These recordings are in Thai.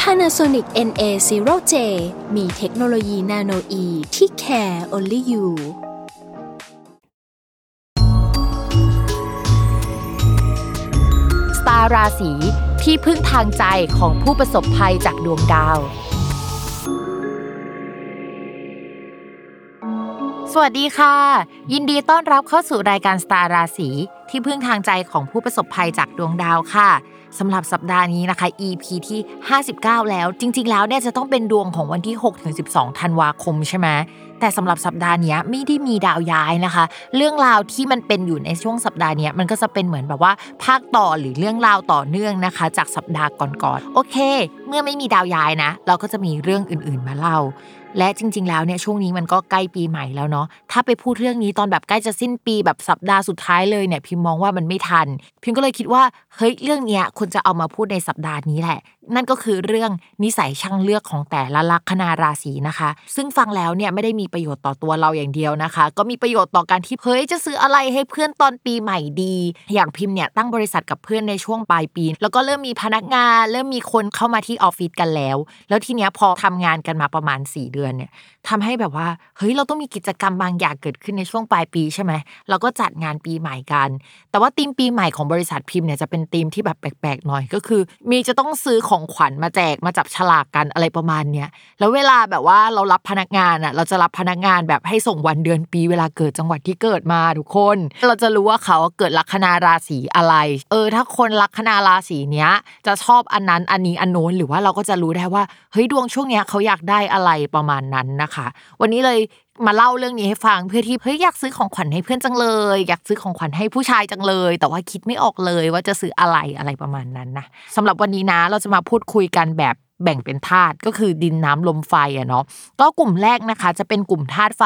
Panasonic NA0J มีเทคโนโลยีนาโนอีที่ care only you สตาราศีที่พึ่งทางใจของผู้ประสบภัยจากดวงดาว สวัสดีค่ะ ยินดีต้อนรับเข้าสู่รายการสตาราศีที่พึ่งทางใจของผู้ประสบภัยจากดวงดาวค่ะ สำหรับสัปดาห์นี้นะคะ EP ที่ 59 แล้ว จริง ๆ แล้วเนี่ยจะต้องเป็นดวงของวันที่6ถึง12 ธันวาคมใช่ไหมแต่สำหรับสัปดาห์นี้ไม่ได้มีดาวย้ายนะคะ เรื่องราวที่มันเป็นอยู่ในช่วงสัปดาห์นี้มันก็จะเป็นเหมือนแบบว่าภาคต่อหรือเรื่องราวต่อเนื่องนะคะ จากสัปดาห์ก่อนๆโอเค เมื่อไม่มีดาวย้ายนะ เราก็จะมีเรื่องอื่นๆมาเล่า และจริง ๆ แล้วเนี่ยช่วงนี้มันก็ใกล้ปีใหม่แล้วเนาะถ้าไปพูดเรื่องนี้ตอนแบบใกล้จะสิ้นปีแบบสัปดาห์สุดท้ายเลยเนี่ยพิมมองว่ามันไม่ทัน พิมก็เลยคิดว่าเฮ้ยเรื่องเนี้ยควรจะเอามาพูดในสัปดาห์นี้แหละ นั่นก็คือเรื่องนิสัยช่างเลือกของแต่ละลัคนาราศีนะคะ ซึ่งฟังแล้วเนี่ยไม่ได้มีประโยชน์ต่อตัวเราอย่างเดียวนะคะ ก็มีประโยชน์ต่อการที่เฮ้ยจะซื้ออะไรให้เพื่อนตอนปีใหม่ดี อย่างพิมเนี่ยตั้งบริษัทกับเพื่อนในช่วงปลายปี แล้วก็เริ่มมีพนักงาน เริ่มมีคนเข้ามาที่ออฟฟิศกันแล้ว แล้วทีเนี้ยพอทำงานกันมาประมาณ4เดือนเนี่ยทำให้แบบว่าเฮ้ยเราต้องมีกิจกรรมบางอย่างเกิดขึ้นในช่วงปลายปีใช่ไหมเราก็จัดงานปีใหม่กัน แต่ว่าธีมปีใหม่ของบริษัทพิมพ์เนี่ยจะเป็นธีมที่แบบแปลกๆหน่อยก็คือ มีจะต้องซื้อของขวัญมาแจกมาจับฉลากกันอะไรประมาณเนี้ยแล้วเวลาแบบว่าเรารับพนักงานอะเราจะรับพนักงานแบบให้ส่งวันเดือนปีเวลาเกิดจังหวัดที่เกิดมาทุกคน เราจะรู้ว่าเขาเกิดลัคนาราศีอะไร เออ ถ้าคนลัคนาราศีเนี้ย จะชอบอันนั้นอันนี้อันโน้นหรือว่าเราก็จะรู้ได้ว่าเฮ้ยดวงช่วงเนี้ยเขาอยากได้อะไรประมาณนั้นนะคะ วันนี้เลยมาเล่าเรื่องนี้ให้ฟังเพื่อที่เฮ้ยอยากซื้อของขวัญให้เพื่อนจังเลย อยากซื้อของขวัญให้ผู้ชายจังเลย แต่ว่าคิดไม่ออกเลยว่าจะซื้ออะไรอะไรประมาณนั้นนะสำหรับวันนี้นะเราจะมาพูดคุยกันแบบแบ่งเป็นธาตุก็คือดินน้ำลมไฟอะเนาะก็กลุ่มแรกนะคะ จะเป็นกลุ่มธาตุไฟ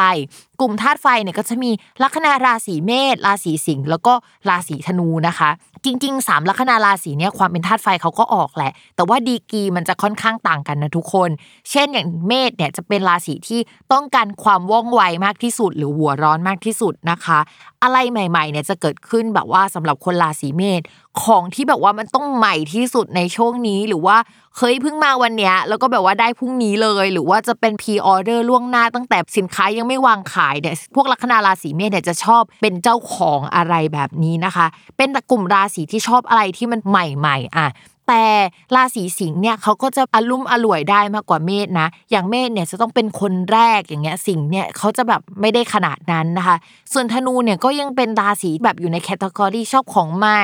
กลุ่มธาตุไฟเนี่ยก็จะมีลัคนาราศีเมษราศีสิงห์แล้วก็ราศีธนูนะคะ จริงๆ3ลัคนาราศีเนี่ยความเป็นธาตุไฟเขาก็ออกแหละ แต่ว่าดีกีมันจะค่อนข้างต่างกันนะทุกคน เช่นอย่างเมษเนี่ยจะเป็นราศีที่ต้องการความว่องไวมากที่สุด หรือหัวร้อนมากที่สุดนะคะ อะไรใหม่ๆเนี่ยจะเกิดขึ้นแบบว่าสำหรับคนราศีเมษของที่แบบว่ามันต้องใหม่ที่สุดในช่วงนี้หรือว่าเคยเพิ่งมาวันเนี้ยแล้วก็แบบว่าได้พรุ่งนี้เลย หรือว่าจะเป็นพรีออเดอร์ล่วงหน้าตั้งแต่สินค้ายังไม่วางขายเนี่ยพวกลัคนาราศีเมษเนี่ยจะชอบเป็นเจ้าของอะไรแบบนี้นะคะ เป็นกลุ่มราศีที่ชอบอะไรที่มันใหม่ๆอะ แต่ราศีสิงห์เนี่ยเขาก็จะอารมณ์อร่วยได้มากกว่าเมษนะ อย่างเมษเนี่ยจะต้องเป็นคนแรกอย่างเงี้ยสิงห์เนี่ยเขาจะแบบไม่ได้ขนาดนั้นนะคะ ส่วนธนูเนี่ยก็ยังเป็นราศีแบบอยู่ในแคตตากรีชอบของใหม่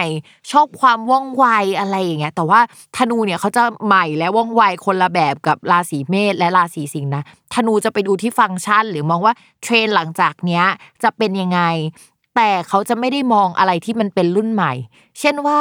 ชอบความว่องไวอะไรอย่างเงี้ยแต่ว่าธนูเนี่ยเขาจะใหม่และว่องไวคนละแบบกับราศีเมษและราศีสิงห์นะธนูจะไปดูที่ฟังก์ชัน หรือมองว่าเทรนหลังจากเนี้ยจะเป็นยังไงแต่เขาจะไม่ได้มองอะไรที่มันเป็นรุ่นใหม่ เช่นว่า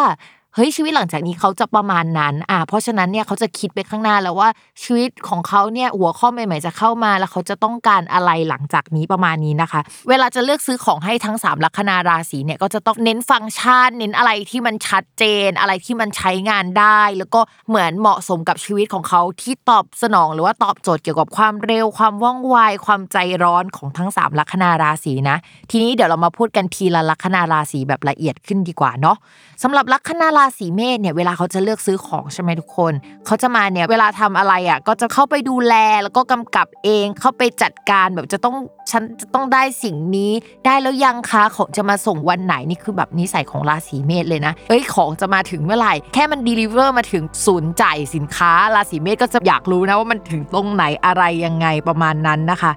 เฮ้ยชีวิตหลังจากนี้เขาจะประมาณนั้น อ่า เพราะฉะนั้นเนี่ยเขาจะคิดไปข้างหน้าแล้วว่าชีวิตของเขาเนี่ยหัวข้อใหม่ๆจะเข้ามาแล้วเขาจะต้องการอะไรหลังจากนี้ประมาณนี้นะคะ เวลาจะเลือกซื้อของให้ทั้ง3ลัคนาราศีเนี่ยก็จะต้องเน้นฟังก์ชัน เน้นอะไรที่มันชัดเจน อะไรที่มันใช้งานได้ แล้วก็เหมือนเหมาะสมกับชีวิตของเขาที่ตอบสนอง หรือว่าตอบโจทย์เกี่ยวกับความเร็วความว่องไวความใจร้อนของทั้ง3ลัคนาราศีนะ ทีนี้เดี๋ยวเรามาพูดกันทีละลัคนาราศีแบบละเอียดขึ้นดีกว่าเนาะสำหรับลัคนาราราศีเมษเนี่ยเวลาเขาจะเลือกซื้อของใช่ไหมทุกคน เขาจะมาเนี่ยเวลาทำอะไรอะก็จะเข้าไปดูแลแล้วก็กำกับเองเข้าไปจัดการแบบจะต้องฉันจะต้องได้สิ่งนี้ได้แล้วยังคะของจะมาส่งวันไหนนี่คือแบบนิสัยของราศีเมษเลยนะเอ้ยของจะมาถึงเมื่อไหร่แค่มันดีลิเวอร์มาถึงศูนย์จ่ายสินค้าราศีเมษก็จะอยากรู้นะว่ามันถึงตรงไหนอะไรยังไงประมาณนั้นนะคะ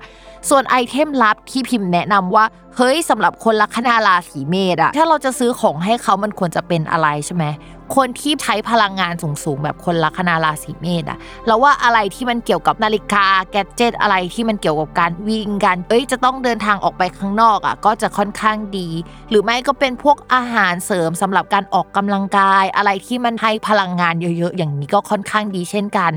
ส่วนไอเทมลับที่พิมพ์แนะนำว่าเฮ้ยสำหรับคนลัคนาราศีเมษอะถ้าเราจะซื้อของให้เขามันควรจะเป็นอะไรใช่ไหมคนที่ใช้พลังงานสูงๆ แบบคนลัคนาราศีเมษอะเราว่าอะไรที่มันเกี่ยวกับนาฬิกาแกจเจตอะไรที่มันเกี่ยวกับการวิ่งกันเอ้ยจะต้องเดินทางออกไปข้างนอกอะก็จะค่อนข้างดี หรือไม่ก็เป็นพวกอาหารเสริมสำหรับการออกกำลังกาย อะไรที่มันให้พลังงานเยอะๆ อย่างนี้ก็ค่อนข้างดีเช่นกัน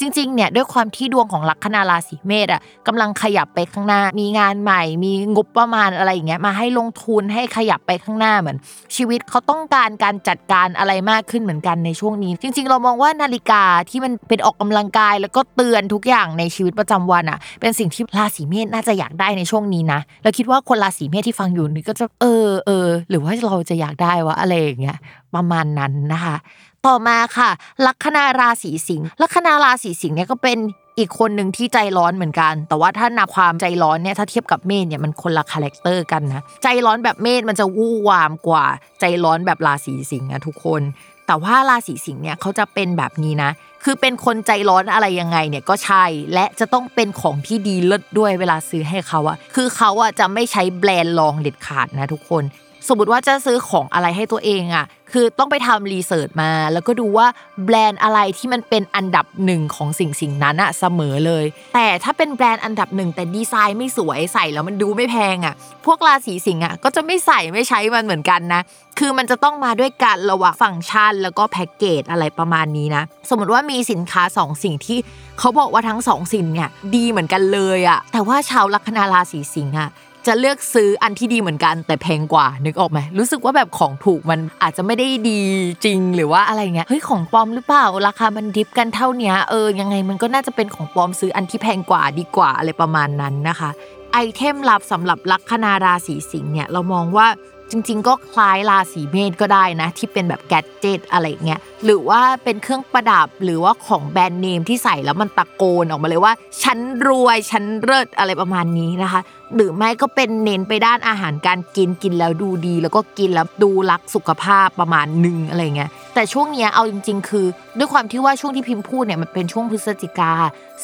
จริงๆเนี่ยด้วยความที่ดวงของลัคนาราศีเมษอะกำลังขยับไปข้างหน้า มีงานใหม่ มีงบประมาณอะไรอย่างเงี้ยมาให้ลงทุนให้ขยับไปข้างหน้าเหมือน ชีวิตเขาต้องการการจัดการอะไรมากขึ้นเหมือนกันในช่วงนี้ จริง ๆ เรามองว่านาฬิกาที่มันเป็นออกกำลังกาย แล้วก็เตือนทุกอย่างในชีวิตประจำวันอะ เป็นสิ่งที่ราศีเมษน่าจะอยากได้ในช่วงนี้นะแล้วคิดว่าคนราศีเมษที่ฟังอยู่นี่ก็จะเออเออหรือว่าเราจะอยากได้วะอะไรอย่างเงี้ยประมาณนั้นนะคะ ต่อมาค่ะ ลัคนาราศีสิงห์ลัคนาราศีสิงห์เนี่ยก็เป็นอีกคนหนึ่งที่ใจร้อนเหมือนกัน แต่ว่าถ้านับความใจร้อนเนี่ยถ้าเทียบกับเมษเนี่ยมันคนละ character กันนะ ใจร้อนแบบเมษมันจะวู่วามกว่า ใจร้อนแบบราศีสิงห์อะทุกคน แต่ว่าราศีสิงห์เนี่ยเขาจะเป็นแบบนี้นะ คือเป็นคนใจร้อนอะไรยังไงเนี่ยก็ใช่ และจะต้องเป็นของที่ดีเลิศด้วยเวลาซื้อให้เขาอะคือเขาอะจะไม่ใช้แบรนด์รองเด็ดขาดนะทุกคน สมมติว่าจะซื้อของอะไรให้ตัวเองอะคือต้องไปทำรีเสิร์ชมา แล้วก็ดูว่าแบรนด์อะไรที่มันเป็นอันดับหนึ่งของสิ่งสิ่งนั้นอะเสมอเลย แต่ถ้าเป็นแบรนด์อันดับหนึ่งแต่ดีไซน์ไม่สวยใส่แล้วมันดูไม่แพงอะพวกราศีสิงห์อะก็จะไม่ใส่ไม่ใช้มันเหมือนกันนะ คือมันจะต้องมาด้วยกันระหว่างฟังก์ชัน แล้วก็แพ็กเกจอะไรประมาณนี้นะ สมมติว่ามีสินค้าสองสิ่งที่เขาบอกว่าทั้งสองสิ่งเนี่ยดีเหมือนกันเลยอะแต่ว่าชาวลัคนาราศีสิงห์อะ จะเลือกซื้ออันที่ดีเหมือนกัน แต่แพงกว่านึกออกไหมรู้สึกว่าแบบของถูกมันอาจจะไม่ได้ดีจริงหรือว่าอะไรเงี้ยเฮ้ยของปลอมหรือเปล่าราคามัน diff กันเท่านี้เออยังไงมันก็น่าจะเป็นของปลอมซื้ออันที่แพงกว่าดีกว่าอะไรประมาณนั้นนะคะ item ลับสำหรับลัคนาราศีสิงห์เนี่ยเรามองว่า จริง ๆ ก็คล้ายราศีเมษก็ได้นะ ที่เป็นแบบ gadget อะไรเงี้ยหรือว่าเป็นเครื่องประดับหรือว่าของแบรนด์เนมที่ใส่แล้วมันตะโกนออกมาเลยว่า ฉันรวยฉันเลิศอะไรประมาณนี้นะคะ หรือไม่ก็เป็นเน้นไปด้านอาหารการกินกินแล้วดูดี แล้วก็กินแล้วดูรักสุขภาพประมาณหนึ่งอะไรเงี้ยแต่ช่วงนี้เอาจริง ๆ คือ ด้วยความที่ว่าช่วงที่พิมพ์พูดเนี่ยมันเป็นช่วงพฤศจิกา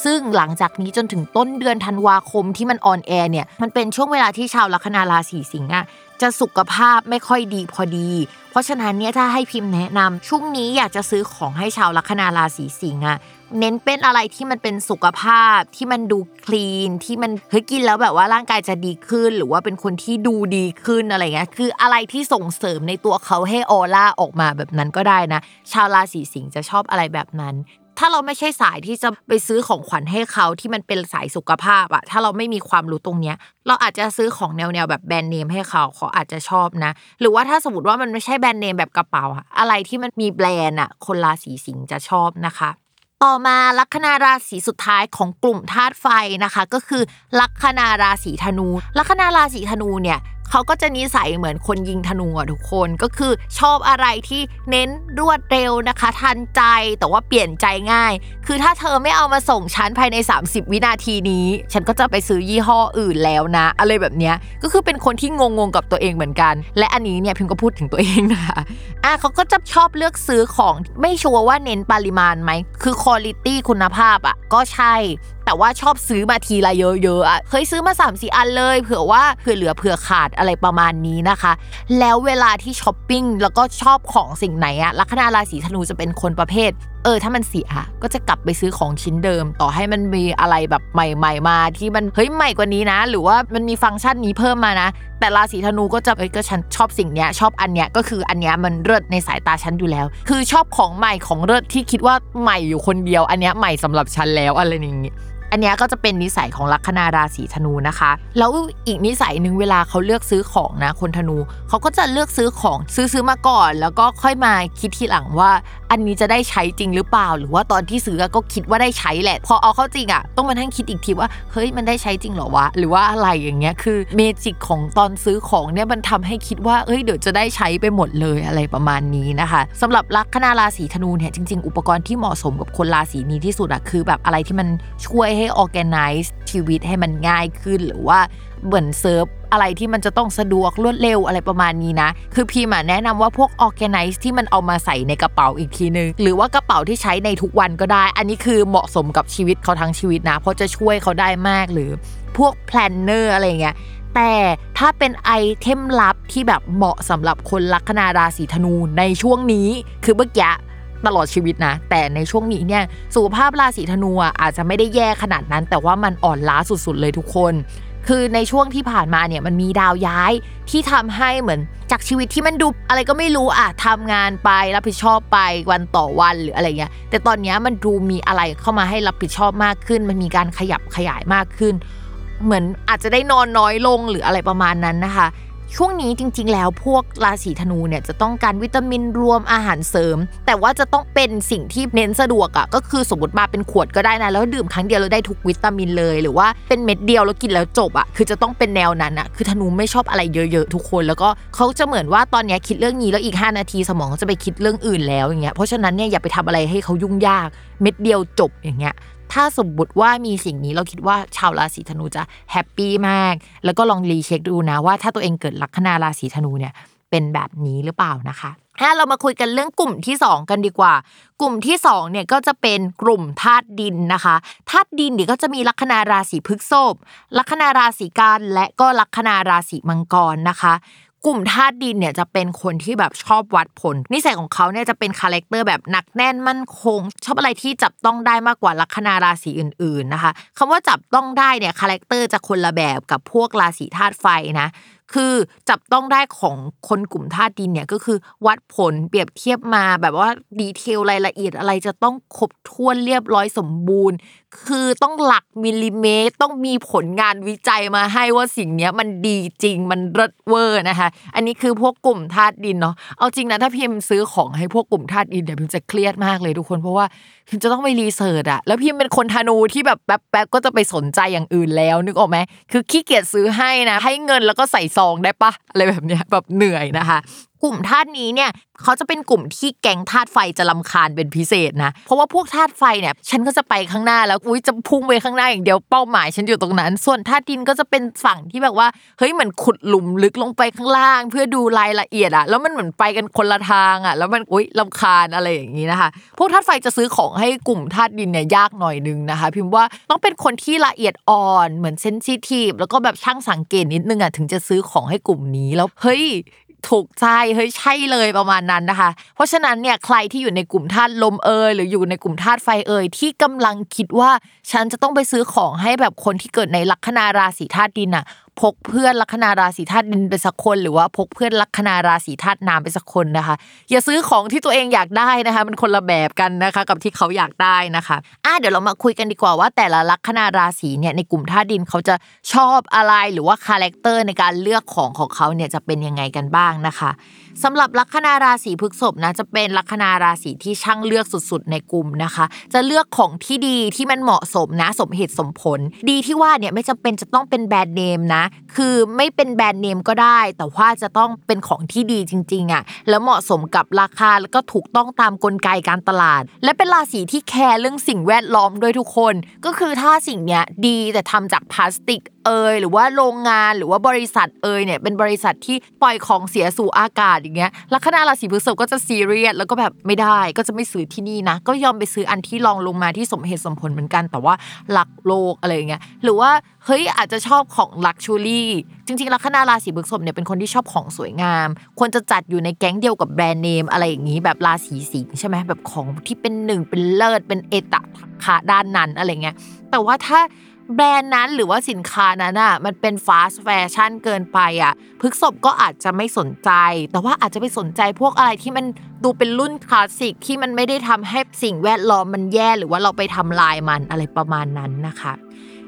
ซึ่งหลังจากนี้จนถึงต้นเดือนธันวาคมที่มันออนแอร์เนี่ยมันเป็นช่วงเวลาที่ชาวลัคนาราศีสิงห์อะ จะสุขภาพไม่ค่อยดีพอดี เพราะฉะนั้นเนี่ยถ้าให้พิมพ์แนะนำช่วงนี้อยากจะซื้อของให้ชาวลัคนาราศีสิงห์อะเน้นเป็นอะไรที่มันเป็นสุขภาพที่มันดูคลีนที่มันเฮ้ยกินแล้วแบบว่าร่างกายจะดีขึ้น หรือว่าเป็นคนที่ดูดีขึ้นอะไรเงี้ยคืออะไรที่ส่งเสริมในตัวเขาให้ออร่าออกมาแบบนั้นก็ได้นะ ชาวราศีสิงห์จะชอบอะไรแบบนั้น ถ้าเราไม่ใช่สายที่จะไปซื้อของขวัญให้เขาที่มันเป็นสายสุขภาพอะถ้าเราไม่มีความรู้ตรงเนี้ย เราอาจจะซื้อของแนวๆแบบแบรนด์เนมให้เขาเขาอาจจะชอบนะ หรือว่าถ้าสมมติว่ามันไม่ใช่แบรนด์เนมแบบกระเป๋าอะอะไรที่มันมีแบรนด์อะคนราศีสิงห์จะชอบนะคะต่อมาลัคนาราศีสุดท้ายของกลุ่มธาตุไฟนะคะ ก็คือลัคนาราศีธนู ลัคนาราศีธนูเนี่ย เขาก็จะนิสัยเหมือนคนยิงธนูอะทุกคนก็คือชอบอะไรที่เน้นรวดเร็วนะคะ ทันใจแต่ว่าเปลี่ยนใจง่าย คือถ้าเธอไม่เอามาส่งฉันภายใน 30 วินาทีนี้ ฉันก็จะไปซื้อยี่ห้ออื่นแล้วนะ อะไรแบบเนี้ยก็คือเป็นคนที่งงๆกับตัวเองเหมือนกัน และอันนี้เนี่ยพิมก็พูดถึงตัวเองนะคะอะเขาก็จะชอบเลือกซื้อของไม่ชัวร์ว่าเน้นปริมาณไหมคือคุณภาพคุณภาพอะก็ใช่แต่ว่าชอบซื้อมาทีละเยอะๆอะเคยซื้อมา3ามสี่อันเลย เผื่อว่าเผื่อเหลือเผื่อขาดอะไรประมาณนี้นะคะ แล้วเวลาที่ช้อปปิ้งแล้วก็ชอบของสิ่งไหนอะลัคนาราศีธนูจะเป็นคนประเภท เออ ถ้ามันเสียก็จะกลับไปซื้อของชิ้นเดิม ต่อให้มันมีอะไรแบบใหม่ ๆ มาที่มันเฮ้ยใหม่กว่านี้นะ หรือว่ามันมีฟังก์ชันนี้เพิ่มมานะ แต่ราศีธนูก็จะเอ้ยก็ฉันชอบสิ่งเนี้ยชอบอันเนี้ยก็คืออันเนี้ยมันเลิศในสายตาฉันอยู่แล้ว คือชอบของใหม่ของเลิศที่คิดว่าใหม่อยู่คนเดียว อันเนี้ยใหม่สำหรับฉันแล้วอะไรอย่างงี้ อันนี้ก็จะเป็นนิสัยของลัคนาราศีธนูนะคะ แล้วอีกนิสัยหนึ่งเวลาเขาเลือกซื้อของนะคนธนูเขาก็จะเลือกซื้อของซื้อซื้อมาก่อน แล้วก็ค่อยมาคิดทีหลังว่า อันนี้จะได้ใช้จริงหรือเปล่า หรือว่าตอนที่ซื้อก็คิดว่าได้ใช้แหละ พอเอาเข้าจริงอะต้องมานั่งคิดอีกทีว่าเฮ้ยมันได้ใช้จริงหรอวะหรือว่าอะไรอย่างเงี้ยคือเมจิกของตอนซื้อของเนี่ยมันทำให้คิดว่าเอ้ยเดี๋ยวจะได้ใช้ไปหมดเลยอะไรประมาณนี้นะคะสำหรับลัคนาราศีธนูเนี่ยจริง ๆ อุปกรณ์ที่เหมาะสมกับคนราศีนี้ที่สุดอะคือแบบอะไรที่มันช่วยใให้ organize ชีวิตให้มันง่ายขึ้น หรือว่าเหมือนเซิร์ฟอะไรที่มันจะต้องสะดวกรวดเร็วอะไรประมาณนี้นะ คือพีมาแนะนำว่าพวก organize ที่มันเอามาใส่ในกระเป๋าอีกทีนึง หรือว่ากระเป๋าที่ใช้ในทุกวันก็ได้ อันนี้คือเหมาะสมกับชีวิตเขาทั้งชีวิตนะ เพราะจะช่วยเขาได้มากหรือพวก planner อะไรเงี้ยแต่ถ้าเป็นไอเทมลับที่แบบเหมาะสำหรับคนลัคนาราศีธนูในช่วงนี้ คือเมื่อกี้ ตลอดชีวิตนะ แต่ในช่วงนี้เนี่ยสุขภาพราศีธนูอาจจะไม่ได้แย่ขนาดนั้น แต่ว่ามันอ่อนล้าสุดๆเลยทุกคน คือในช่วงที่ผ่านมาเนี่ยมันมีดาวย้ายที่ทำให้เหมือนจากชีวิตที่มันดูอะไรก็ไม่รู้อะทำงานไปรับผิดชอบไปวันต่อวันหรืออะไรเงี้ยแต่ตอนนี้มันดูมีอะไรเข้ามาให้รับผิดชอบมากขึ้น มันมีการขยับขยายมากขึ้น เหมือนอาจจะได้นอนน้อยลงหรืออะไรประมาณนั้นนะคะ ช่วงนี้จริง ๆ แล้วพวกราศีธนูเนี่ยจะต้องการวิตามินรวมอาหารเสริม แต่ว่าจะต้องเป็นสิ่งที่เน้นสะดวกอะ่ะก็คือสมมติมาเป็นขวดก็ได้นะแล้วดื่มครั้งเดียวแล้วได้ทุกวิตามินเลย หรือว่าเป็นเม็ดเดียวแล้วกินแล้วจบอะ่ะคือจะต้องเป็นแนวนั้นอะ่ะคือธนูไม่ชอบอะไรเยอะๆทุกคนแล้วก็เขาจะเหมือนว่าตอนนี้คิดเรื่องนี้แล้วอีก 5 นาทีสมองจะไปคิดเรื่องอื่นแล้วอย่างเงี้ยเพราะฉะนั้นเนี่ยอย่าไปทำอะไรให้เขายุ่งยาก เม็ดเดียวจบอย่างเงี้ย ถ้าสมมติว่ามีสิ่งนี้เราคิดว่าชาวราศีธนูจะแฮปปี้มาก แล้วก็ลองรีเช็คดูนะว่าถ้าตัวเองเกิดลัคนาราศีธนูเนี่ยเป็นแบบนี้หรือเปล่านะคะถ้าเรามาคุยกันเรื่องกลุ่มที่ 2 กันดีกว่า กลุ่มที่2เนี่ยก็จะเป็นกลุ่มธาตุดินนะคะธาตุดินเนี่ยก็จะมีลัคนาราศีพฤษภลัคนาราศีกันย์และก็ลัคนาราศีมังกรนะคะ กลุ่มธาตุดินเนี่ยจะเป็นคนที่แบบชอบวัดผล นิสัยของเขาเนี่ยจะเป็น character แบบหนักแน่นมั่นคง ชอบอะไรที่จับต้องได้มากกว่าลัคนาราศีอื่นๆนะคะคำว่าจับต้องได้เนี่ย character จะคนละแบบกับพวกราศีธาตุไฟนะ คือจับต้องได้ของคนกลุ่มธาตุดินเนี่ยก็คือวัดผลเปรียบเทียบมาแบบว่า detail รายละเอียดอะไรจะต้องครบถ้วนเรียบร้อยสมบูรณ์ คือต้องหลักมิลลิเมตร ต้องมีผลงานวิจัยมาให้ว่าสิ่งเนี้ยมันดีจริงมันเลิศเวอร์นะคะ อันนี้คือพวกกลุ่มธาตุดินเนาะเอาจริงนะถ้าพิมพ์ซื้อของให้พวกกลุ่มธาตุดินเนี่ยพิมจะเครียดมากเลยทุกคนเพราะว่าพิมจะต้องไป research อะแล้วพิมเป็นคนธนูที่แบบแป๊บๆก็จะไปสนใจอย่างอื่นแล้วนึกออกไหมคือขี้เกียจซื้อให้นะให้เงินแล้วก็ใส่ซองได้ปะอะไรแบบเนี้ยแบบเหนื่อยนะคะ กลุ่มธาตุนี้เนี่ยเขาจะเป็นกลุ่มที่แก๊งธาตุไฟจะลำคาญเป็นพิเศษนะ เพราะว่าพวกธาตุไฟเนี่ยฉันก็จะไปข้างหน้าแล้วอุ้ยจะพุ่งไปข้างหน้าอย่างเดียวเป้าหมาย ฉันอยู่ตรงนั้น ส่วนธาตุดินก็จะเป็นฝั่งที่แบบว่าเฮ้ยเหมือนขุดหลุมลึกลงไปข้างล่าง เพื่อดูรายละเอียดอะแล้วมันเหมือนไปกันคนละทางอะแล้วมันอุ้ยลำคาญอะไรอย่างนี้นะคะ พวกธาตุไฟจะซื้อของให้กลุ่มธาตุดินเนี่ยยากหน่อยนึงนะคะ พิมพ์ว่าต้องเป็นคนที่ละเอียดอ่อนเหมือนเซนซิทีฟแล้วก็แบบช่างสังเกตนิดนึงอะถึงจะซื้อของให้กลุ่มนี้แล้วเฮ้ย ถูกใจเฮ้ยใช่เลยประมาณนั้นนะคะ เพราะฉะนั้นเนี่ยใครที่อยู่ในกลุ่มธาตุลมเอยหรืออยู่ในกลุ่มธาตุไฟเอยที่กำลังคิดว่าฉันจะต้องไปซื้อของให้แบบคนที่เกิดในลัคนาราศีธาตุดินอะ พกเพื่อนลัคนาราศีธาตุดินไปสักคนหรือว่าพกเพื่อนลัคนาราศีธาตุน้ำไปสักคนนะคะ อย่าซื้อของที่ตัวเองอยากได้นะคะ มันคนละแบบกันนะคะ กับที่เขาอยากได้นะคะอะเดี๋ยวเรามาคุยกันดีกว่าว่า แต่ละลัคนาราศีเนี่ยในกลุ่มธาตุดินเขาจะชอบอะไรหรือว่า character ในการเลือกของของเขาเนี่ยจะเป็นยังไงกันบ้างนะคะสำหรับลัคนาราศีพฤษภนะจะเป็นลัคนาราศีที่ช่างเลือกสุดๆ ในกลุ่มนะคะ จะเลือกของที่ดีที่มันเหมาะสมนะสมเหตุสมผล ดีที่ว่าเนี่ยไม่จำเป็นจะต้องเป็นแบรนด์เนมนะ คือไม่เป็นแบรนด์เนมก็ได้ แต่ว่าจะต้องเป็นของที่ดีจริงๆอะแล้วเหมาะสมกับราคาแล้วก็ถูกต้องตามกลไกการตลาด และเป็นราศีที่แคร์เรื่องสิ่งแวดล้อมด้วยทุกคน ก็คือถ้าสิ่งเนี้ยดีแต่ทำจากพลาสติก เอยหรือว่าโรงงานหรือว่าบริษัทเอยเนี่ยเป็นบริษัทที่ปล่อยของเสียสู่อากาศอย่างเงี้ยลัคนาราศีพฤษภก็จะซีเรียสแล้วก็แบบไม่ได้ก็จะไม่ซื้อที่นี่นะ ก็ยอมไปซื้ออันที่รองลงมาที่สมเหตุสมผลเหมือนกัน แต่ว่าหลักโลกอะไรอย่างเงี้ยหรือว่าเฮ้ยอาจจะชอบของลักชูรี่จริงๆลัคนาราศีพฤษภเนี่ยเป็นคนที่ชอบของสวยงาม ควรจะจัดอยู่ในแก๊งเดียวกับแบรนด์เนมอะไรอย่างนี้แบบราศีสิงห์ใช่ไหมแบบของที่เป็นหนึ่งเป็นเลิศเป็นเอตะขาด้านนั้นอะไรเงี้ยแต่ว่าถ้า แบรนด์นั้นหรือว่าสินค้านั้นอะมันเป็นฟาสต์แฟชั่นเกินไปอะพฤกษบก็อาจจะไม่สนใจ แต่ว่าอาจจะไปสนใจพวกอะไรที่มันดูเป็นรุ่นคลาสสิกที่มันไม่ได้ทำให้สิ่งแวดล้อมมันแย่หรือว่าเราไปทำลายมันอะไรประมาณนั้นนะคะ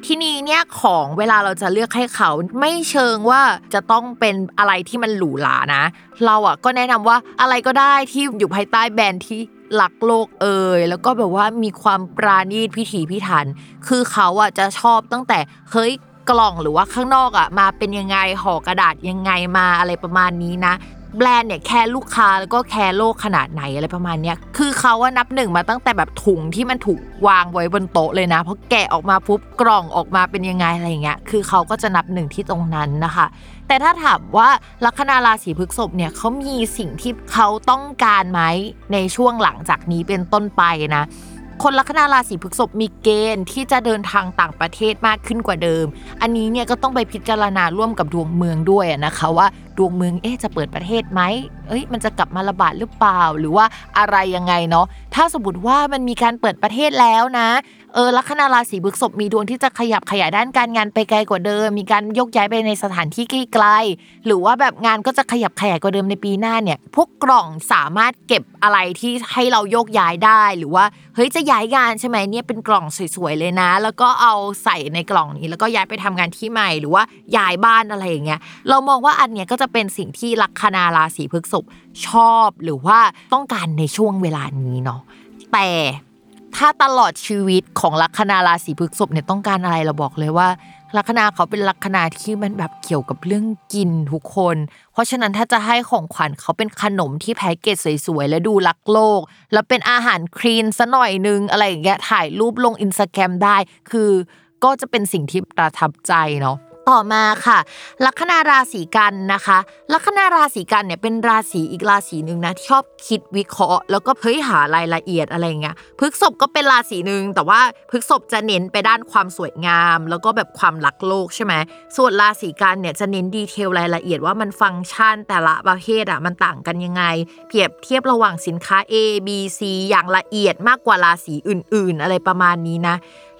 ทีนี้เนี่ยของเวลาเราจะเลือกให้เขาไม่เชิงว่าจะต้องเป็นอะไรที่มันหรูหรานะ เราอะก็แนะนำว่าอะไรก็ได้ที่อยู่ภายใต้แบรนด์ที่ หลักโลกเอ่ยแล้วก็แบบว่ามีความปราณีตพิถีพิถัน คือเขาอะจะชอบตั้งแต่เฮ้ยกล่องหรือว่าข้างนอกอะมาเป็นยังไงห่อกระดาษยังไงมาอะไรประมาณนี้นะแบรนด์เนี่ยแคร์ลูกค้าแล้วก็แคร์โลกขนาดไหนอะไรประมาณเนี้ย คือเขาว่านับหนึ่งมาตั้งแต่แบบถุงที่มันถูกวางไว้บนโต๊ะเลยนะ เพราะแกะออกมาปุ๊บกล่องออกมาเป็นยังไงอะไรอย่างเงี้ย คือเขาก็จะนับหนึ่งที่ตรงนั้นนะคะ แต่ถ้าถามว่าลัคนาราศีพฤษภเนี่ยเขามีสิ่งที่เขาต้องการไหมในช่วงหลังจากนี้เป็นต้นไปนะคนลัคนาราศีพฤษภมีเกณฑ์ที่จะเดินทางต่างประเทศมากขึ้นกว่าเดิม อันนี้เนี่ยก็ต้องไปพิจารณาร่วมกับดวงเมืองด้วยนะคะว่าดวงเมืองเอ๊จะเปิดประเทศไหมเอ้ยมันจะกลับมาระบาดหรือเปล่า หรือว่าอะไรยังไงเนาะ ถ้าสมมติว่ามันมีการเปิดประเทศแล้วนะ เออลัคนาราศีพฤษภมีดวงที่จะขยับขยายด้านการงานไปไกลกว่าเดิม มีการยกย้ายไปในสถานที่ไกลๆหรือว่าแบบงานก็จะขยับขยายกว่าเดิมในปีหน้าเนี่ย พวกกล่องสามารถเก็บอะไรที่ให้เราโยกย้ายได้ หรือว่าเฮ้ยจะย้ายงานใช่ไหมเนี่ยเป็นกล่องสวยๆเลยนะ แล้วก็เอาใส่ในกล่องนี้ แล้วก็ย้ายไปทำงานที่ใหม่ หรือว่าย้ายบ้านอะไรอย่างเงี้ยเรามองว่าอันเนี้ยก็จะเป็นสิ่งที่ลัคนาราศีพฤษภชอบหรือว่าต้องการในช่วงเวลานี้เนาะแต่ ถ้าตลอดชีวิตของลัคนาราศีพฤษภเนี่ยต้องการอะไรเราบอกเลยว่า ลัคนาเขาเป็นลัคนาที่มันแบบเกี่ยวกับเรื่องกินทุกคน เพราะฉะนั้นถ้าจะให้ของขวัญเขาเป็นขนมที่แพ็กเกจสวยๆและดูรักโลก แล้วเป็นอาหารคลีนซะหน่อยนึงอะไรอย่างเงี้ยถ่ายรูปลงอินสตาแกรมได้ คือก็จะเป็นสิ่งที่ประทับใจเนาะ ต่อมาค่ะ ลัคนาราศีกันนะคะ ลัคนาราศีกันเนี่ยเป็นราศีอีกราศีหนึ่งนะที่ชอบคิดวิเคราะห์ แล้วก็เฮ้ยหารายละเอียดอะไรเงี้ยพฤกษบก็เป็นราศีหนึ่งแต่ว่าพฤกษบจะเน้นไปด้านความสวยงาม แล้วก็แบบความรักโลกใช่ไหมส่วนราศีกันเนี่ยจะเน้นดีเทลรายละเอียดว่ามันฟังก์ชันแต่ละประเภทอะมันต่างกันยังไง เปรียบเทียบระหว่างสินค้า A B C อย่างละเอียดมากกว่าราศีอื่น ๆ อะไรประมาณนี้นะ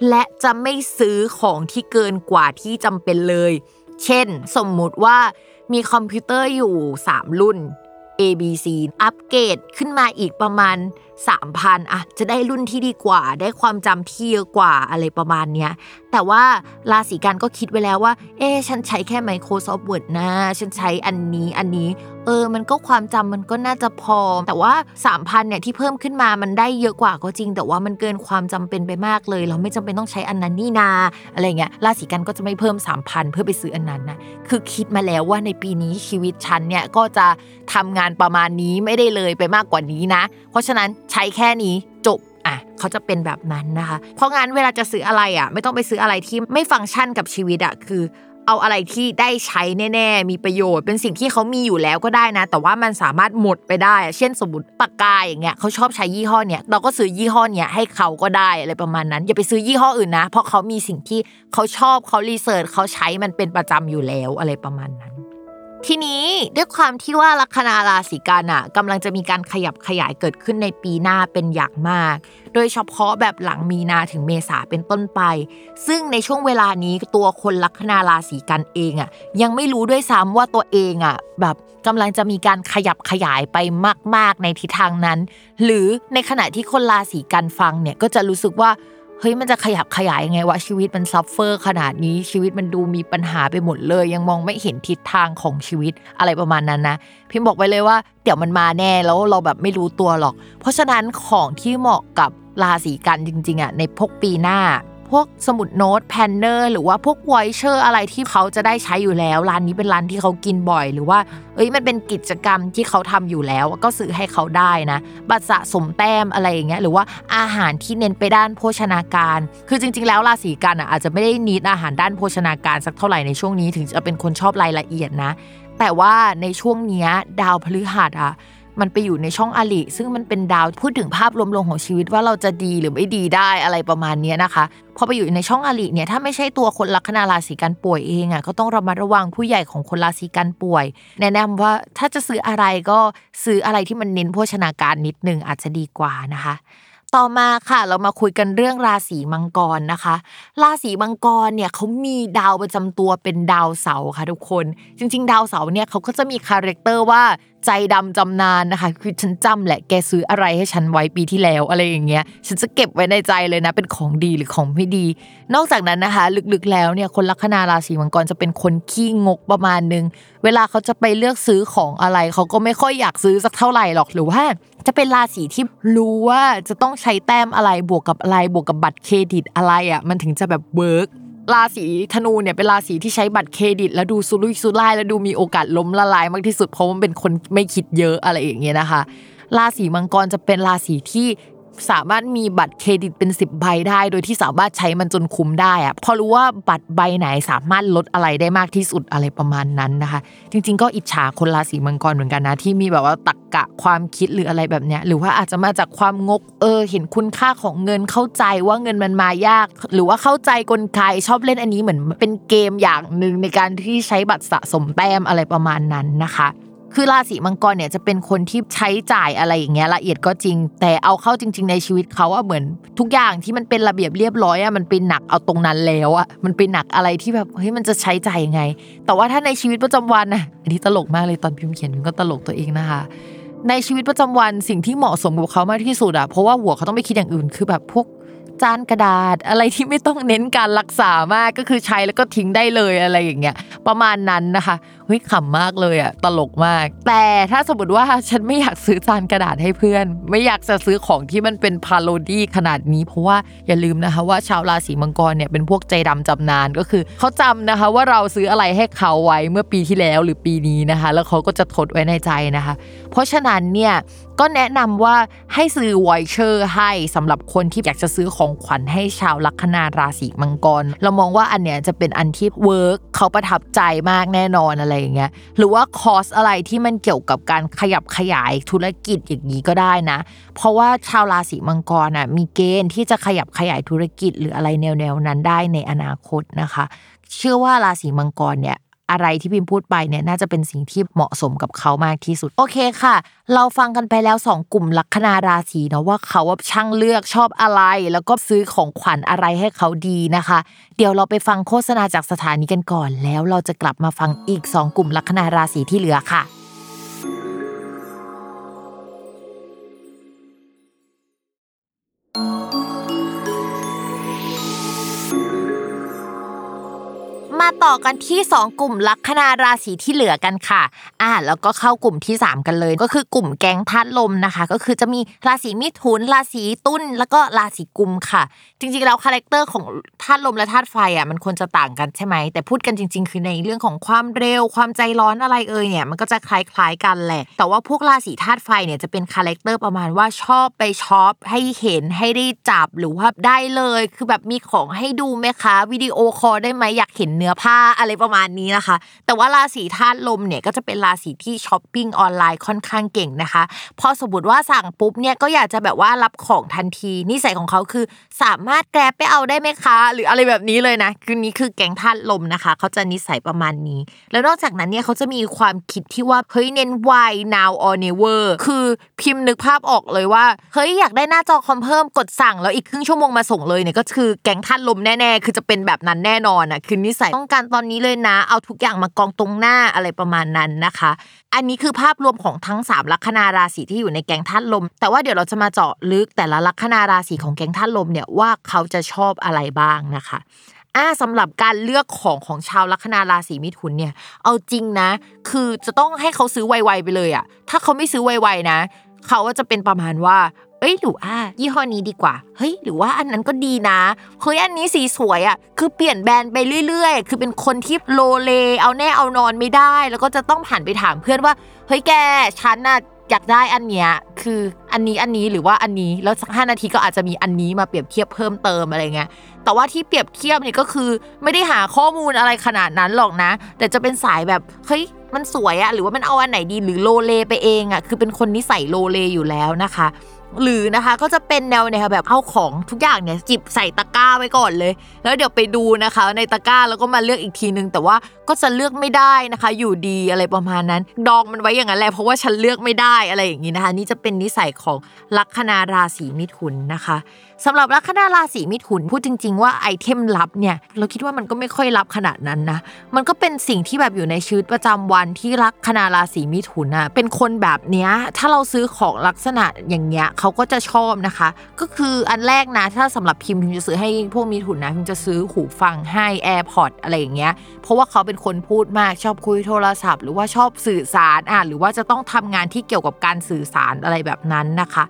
และจะไม่ซื้อของที่เกินกว่าที่จำเป็นเลย เช่น สมมุติว่ามีคอมพิวเตอร์อยู่ 3 รุ่น A B C อัปเกรดขึ้นมาอีกประมาณ 3,000อะจะได้รุ่นที่ดีกว่า ได้ความจำที่เยอะกว่าอะไรประมาณเนี้ยแต่ว่าราศีกันก็คิดไว้แล้วว่า เอ๊ฉันใช้แค่ Microsoft Word นะ ฉันใช้อันนี้อันนี้ เออ มันก็ความจำมันก็น่าจะพอ แต่ว่า 3,000เนี่ยที่เพิ่มขึ้นมามันได้เยอะกว่าก็จริง แต่ว่ามันเกินความจำเป็นไปมากเลย เราไม่จำเป็นต้องใช้อันนั้นนี่นาอะไรเงี้ยราศีกันก็จะไม่เพิ่ม 3,000 เพื่อไปซื้ออันนั้นนะคือคิดมาแล้วว่าในปีนี้ชีวิตฉันเนี่ยก็จะทำงานประมาณนี้ไม่ได้เลยไปมากกว่านี้นะ เพราะฉะนั้นใช้แค่นี้จบอะเขาจะเป็นแบบนั้นนะคะ เพราะงั้นเวลาจะซื้ออะไรอะ ไม่ต้องไปซื้ออะไรที่ไม่ฟังก์ชันกับชีวิตอะคือเอาอะไรที่ได้ใช้แน่ๆ มีประโยชน์ เป็นสิ่งที่เขามีอยู่แล้วก็ได้นะ แต่ว่ามันสามารถหมดไปได้อะเช่นสมมติปากกาอย่างเงี้ยเขาชอบใช้ยี่ห้อเนี้ย เราก็ซื้อยี่ห้อเนี้ยให้เขาก็ได้อะไรประมาณนั้น อย่าไปซื้อยี่ห้ออื่นนะ เพราะเขามีสิ่งที่เขาชอบเขารีเสิร์ชเขาใช้มันเป็นประจำอยู่แล้วอะไรประมาณนั้น ทีนี้ด้วยความที่ว่าลัคนาราศีกันอะกำลังจะมีการขยับขยายเกิดขึ้นในปีหน้าเป็นอย่างมาก โดยเฉพาะแบบหลังมีนาถึงเมษาเป็นต้นไป ซึ่งในช่วงเวลานี้ตัวคนลัคนาราศีกันเองอะยังไม่รู้ด้วยซ้ำว่าตัวเองอะแบบกำลังจะมีการขยับขยายไปมาก ๆ ในทิศทางนั้น หรือในขณะที่คนราศีกันฟังเนี่ยก็จะรู้สึกว่า เฮ้ยมันจะขยับขยายยังไงวะชีวิตมัน suffer ขนาดนี้ชีวิตมันดูมีปัญหาไปหมดเลย ยังมองไม่เห็นทิศทางของชีวิตอะไรประมาณนั้นนะพิมพ์บอกไปเลยว่าเดี๋ยวมันมาแน่แล้วเราแบบไม่รู้ตัวหรอก เพราะฉะนั้นของที่เหมาะกับราศีกันย์จริงๆอะในพวกปีหน้า พวกสมุดโน้ต planner หรือว่าพวก voucher อะไรที่เขาจะได้ใช้อยู่แล้ว ร้านนี้เป็นร้านที่เขากินบ่อย หรือว่า เอ้ยมันเป็นกิจกรรมที่เขาทำอยู่แล้ว ก็ซื้อให้เขาได้นะบัตรสะสมแต้มอะไรอย่างเงี้ยหรือว่าอาหารที่เน้นไปด้านโภชนาการ คือจริง ๆ แล้วราศีกันอะอาจจะไม่ได้นิดอาหารด้านโภชนาการสักเท่าไหร่ในช่วงนี้ถึงจะเป็นคนชอบรายละเอียดนะ แต่ว่าในช่วงเนี้ยดาวพฤหัสอะ มันไปอยู่ในช่องอลิซึ่งมันเป็นดาวพูดถึงภาพรวมๆของชีวิตว่าเราจะดีหรือไม่ดีได้อะไรประมาณนี้นะคะพอไปอยู่ในช่องอลิเนี่ยถ้าไม่ใช่ตัวคนลัคนาราศีกันป่วยเองอะก็ต้องระมัดระวังผู้ใหญ่ของคนราศีกันป่วย แนะนำว่าถ้าจะซื้ออะไรก็ซื้ออะไรที่มันเน้นโภชนาการนิดนึงอาจจะดีกว่านะคะต่อมาค่ะเรามาคุยกันเรื่องราศีมังกรนะคะ ราศีมังกรเนี่ยเขามีดาวประจำตัวเป็นดาวเสาร์ค่ะทุกคน จริง ๆ ดาวเสาร์เนี่ยเขาก็จะมี character ว่า ใจดำจำนานนะคะคือฉันจำแหละแกซื้ออะไรให้ฉันไว้ปีที่แล้วอะไรอย่างเงี้ยฉันจะเก็บไว้ในใจเลยนะ เป็นของดีหรือของไม่ดี นอกจากนั้นนะคะ ลึกๆแล้วเนี่ยคนลัคนาราศีมังกรจะเป็นคนขี้งกประมาณนึง เวลาเขาจะไปเลือกซื้อของอะไร เขาก็ไม่ค่อยอยากซื้อสักเท่าไหร่หรอกหรือว่าจะเป็นราศีที่รู้ว่าจะต้องใช้แต้มอะไรบวกกับอะไรบวกกับบัตรเครดิตอะไรอะมันถึงจะแบบ work ราศีธนูเนี่ยเป็นราศีที่ใช้บัตรเครดิต แล้วดูซุรุ่ยซุร่ายแล้วดูมีโอกาสล้มละลายมากที่สุดเพราะมันเป็นคนไม่คิดเยอะอะไรอย่างเงี้ยนะคะ ราศีมังกรจะเป็นราศีที่ สามารถมีบัตรเครดิตเป็น 10 ใบได้ โดยที่สามารถใช้มันจนคุ้มได้อะพอรู้ว่าบัตรใบไหนสามารถลดอะไรได้มากที่สุดอะไรประมาณนั้นนะคะ จริง ๆ ก็อิจฉาคนราศีมังกรเหมือนกันนะที่มีแบบว่าตักกะความคิดหรืออะไรแบบเนี้ยหรือว่าอาจจะมาจากความงกเออ เห็นคุณค่าของเงินเข้าใจว่าเงินมันมายาก หรือว่าเข้าใจกลไกชอบเล่นอันนี้เหมือนเป็นเกมอย่างหนึ่งในการที่ใช้บัตรสะสมแต้มอะไรประมาณนั้นนะคะ คือราศีมังกรเนี่ยจะเป็นคนที่ใช้จ่ายอะไรอย่างเงี้ยละเอียดก็จริง แต่เอาเข้าจริง ๆ ในชีวิตเขาอะเหมือน ทุกอย่างที่มันเป็นระเบียบเรียบร้อยอะมันเป็นหนักเอาตรงนั้นแล้วอะมันเป็นหนักอะไรที่แบบเฮ้ยมันจะใช้จ่ายยังไง แต่ว่าถ้าในชีวิตประจำวันนะอันนี้ตลกมากเลยตอนพิมพ์เขียนพิมก็ตลกตัวเองนะคะในชีวิตประจำวันสิ่งที่เหมาะสมกับเขามากที่สุดอะเพราะว่าหัวเขาต้องไปคิดอย่างอื่นคือแบบพวกจานกระดาษอะไรที่ไม่ต้องเน้นการรักษามากก็คือใช้แล้วก็ทิ้งได้เลยอะไรอย่างเงี้ยประมาณนั้นนะคะเฮ้ยขำมากเลยอะตลกมาก แต่ถ้าสมมติว่าฉันไม่อยากซื้อจานกระดาษให้เพื่อน ไม่อยากจะซื้อของที่มันเป็น parody ขนาดนี้ เพราะว่าอย่าลืมนะคะว่าชาวราศีมังกรเนี่ยเป็นพวกใจดำจำนานก็คือเขาจำนะคะว่าเราซื้ออะไรให้เขาไว้เมื่อปีที่แล้วหรือปีนี้นะคะ แล้วเขาก็จะทดไว้ในใจนะคะ เพราะฉะนั้นเนี่ยก็แนะนำว่าให้ซื้อ voucher ให้สำหรับคนที่อยากจะซื้อของขวัญให้ชาวลัคนาราศีมังกร เรามองว่าอันเนี้ยจะเป็นอันที่ work เขาประทับใจมากแน่นอนอะไรอย่างเงี้ยหรือว่าคอร์สอะไรที่มันเกี่ยวกับการขยับขยายธุรกิจอย่างนี้ก็ได้นะ เพราะว่าชาวราศีมังกรอะมีเกณฑ์ที่จะขยับขยายธุรกิจหรืออะไรแนวๆนั้นได้ในอนาคตนะคะ เชื่อว่าราศีมังกรเนี่ย อะไรที่พิมพูดไปเนี่ยน่าจะเป็นสิ่งที่เหมาะสมกับเขามากที่สุด โอเคค่ะ เราฟังกันไปแล้ว 2 กลุ่มลัคนาราศีเนาะว่าเขาว่าช่างเลือกชอบอะไร แล้วก็ซื้อของขวัญอะไรให้เขาดีนะคะ เดี๋ยวเราไปฟังโฆษณาจากสถานีกันก่อน แล้วเราจะกลับมาฟังอีก 2 กลุ่มลัคนาราศีที่เหลือค่ะ มาต่อกันที่ 2 กลุ่มลัคนาราศีที่เหลือกันค่ะ อ่า แล้วก็เข้ากลุ่มที่ 3 กันเลย ก็คือกลุ่มแก๊งธาตุลมนะคะ ก็คือจะมีราศีมิถุน ราศีตุลแล้วก็ราศีกุมค่ะ จริงๆแล้ว character ของธาตุลมและธาตุไฟอะมันควรจะต่างกันใช่ไหม แต่พูดกันจริง ๆ คือในเรื่องของความเร็ว ความใจร้อนอะไรเอ่ยเนี่ย มันก็จะคล้ายๆกันแหละ แต่ว่าพวกราศีธาตุไฟเนี่ยจะเป็น character ประมาณว่าชอบไปช็อปให้เห็นให้ได้จับหรือว่าได้เลย คือแบบมีของให้ดูไหมคะวิดีโอคอลได้ไหมอยากเห็นเนื้อนื้อผ้าอะไรประมาณนี้นะคะ แต่ว่าราศีธาตุลมเนี่ยก็จะเป็นราศีที่ช้อปปิ้งออนไลน์ค่อนข้างเก่งนะคะ พอสมมติว่าสั่งปุ๊บเนี่ยก็อยากจะแบบว่ารับของทันทีนิสัยของเขาคือ สามารถแกร็บไปเอาได้ไหมคะ หรืออะไรแบบนี้เลยนะคือนี้คือแก๊งธาตุลมนะคะ เขาจะนิสัยประมาณนี้ แล้วนอกจากนั้นเนี่ยเขาจะมีความคิดที่ว่าเฮ้ยเน้นไว now or never คือพิมพ์นึกภาพออกเลยว่าเฮ้ยอยากได้หน้าจอคอมเพิ่มกดสั่งแล้วอีกครึ่งชั่วโมงมาส่งเลยเนี่ยก็คือแก๊งธาตุลมแน่ๆ คือจะเป็นแบบนั้นแน่นอนอะคือนิสัยต้องการตอนนี้เลยนะ เอาทุกอย่างมากองตรงหน้าอะไรประมาณนั้นนะคะ อันนี้คือภาพรวมของทั้ง 3 ลัคนาราศีที่อยู่ในแก๊งธาตุลม แต่ว่าเดี๋ยวเราจะมาเจาะลึกแต่ละลัคนาราศีของแก๊งธาตุลมเนี่ยว่าเขาจะชอบอะไรบ้างนะคะอ่าสำหรับการเลือกของของชาวลัคนาราศีมิถุนเนี่ย เอาจริงนะ คือจะต้องให้เขาซื้อไวๆไปเลยอะถ้าเขาไม่ซื้อไวๆนะเขาก็จะเป็นประมาณว่า เอ้ยหรืออ่ายี่ห้อนี้ดีกว่า เฮ้ย หรือว่าอันนั้นก็ดีนะเฮ้ยอันนี้สีสวยอะคือเปลี่ยนแบรนด์ไปเรื่อยๆ คือเป็นคนที่โลเล เอาแน่เอานอนไม่ได้ แล้วก็จะต้องผ่านไปถามเพื่อนว่า เฮ้ยแกฉันน่ะอยากได้อันเนี้ยคืออันนี้อันนี้หรือว่าอันนี้แล้วสักห้านาทีก็อาจจะมีอันนี้มาเปรียบเทียบเพิ่มเติมอะไรเงี้ยแต่ว่าที่เปรียบเทียบเนี่ยก็คือไม่ได้หาข้อมูลอะไรขนาดนั้นหรอกนะ แต่จะเป็นสายแบบเฮ้ยมันสวยอะหรือว่ามันเอาอันไหนดีหรือโลเลไปเองอะคือเป็นคนนิสัยโลเลอยู่แล้วนะคะ หรือนะคะก็จะเป็นแนวแนวแบบเอาของทุกอย่างเนี่ยจิบใส่ตะกร้าไว้ก่อนเลย แล้วเดี๋ยวไปดูนะคะ ในตะกร้าแล้วก็มาเลือกอีกทีนึง แต่ว่าก็จะเลือกไม่ได้นะคะ อยู่ดีอะไรประมาณนั้น ดองมันไว้อย่างนั้นแหละเพราะว่าฉันเลือกไม่ได้อะไรอย่างนี้นะคะ นี่จะเป็นนิสัยของลัคนาราศีมิถุนนะคะสำหรับลัคนาราศีมิถุนพูดจริง ๆ ว่าไอเทมลับเนี่ยเราคิดว่ามันก็ไม่ค่อยลับขนาดนั้นนะมันก็เป็นสิ่งที่แบบอยู่ในชีวิตประจำวันที่ลัคนาราศีมิถุนอะเป็นคนแบบเนี้ยถ้าเราซื้อของลักษณะอย่างเงี้ยเขาก็จะชอบนะคะ ก็คืออันแรกนะถ้าสำหรับพิมพ์พิมจะซื้อให้พวกมิถุนนะพิมจะซื้อหูฟังให้ AirPod อะไรอย่างเงี้ยเพราะว่าเขาเป็นคนพูดมากชอบคุยโทรศัพท์ หรือว่าชอบสื่อสารอะหรือว่าจะต้องทำงานที่เกี่ยวกับการสื่อสารอะไรแบบนั้นนะคะ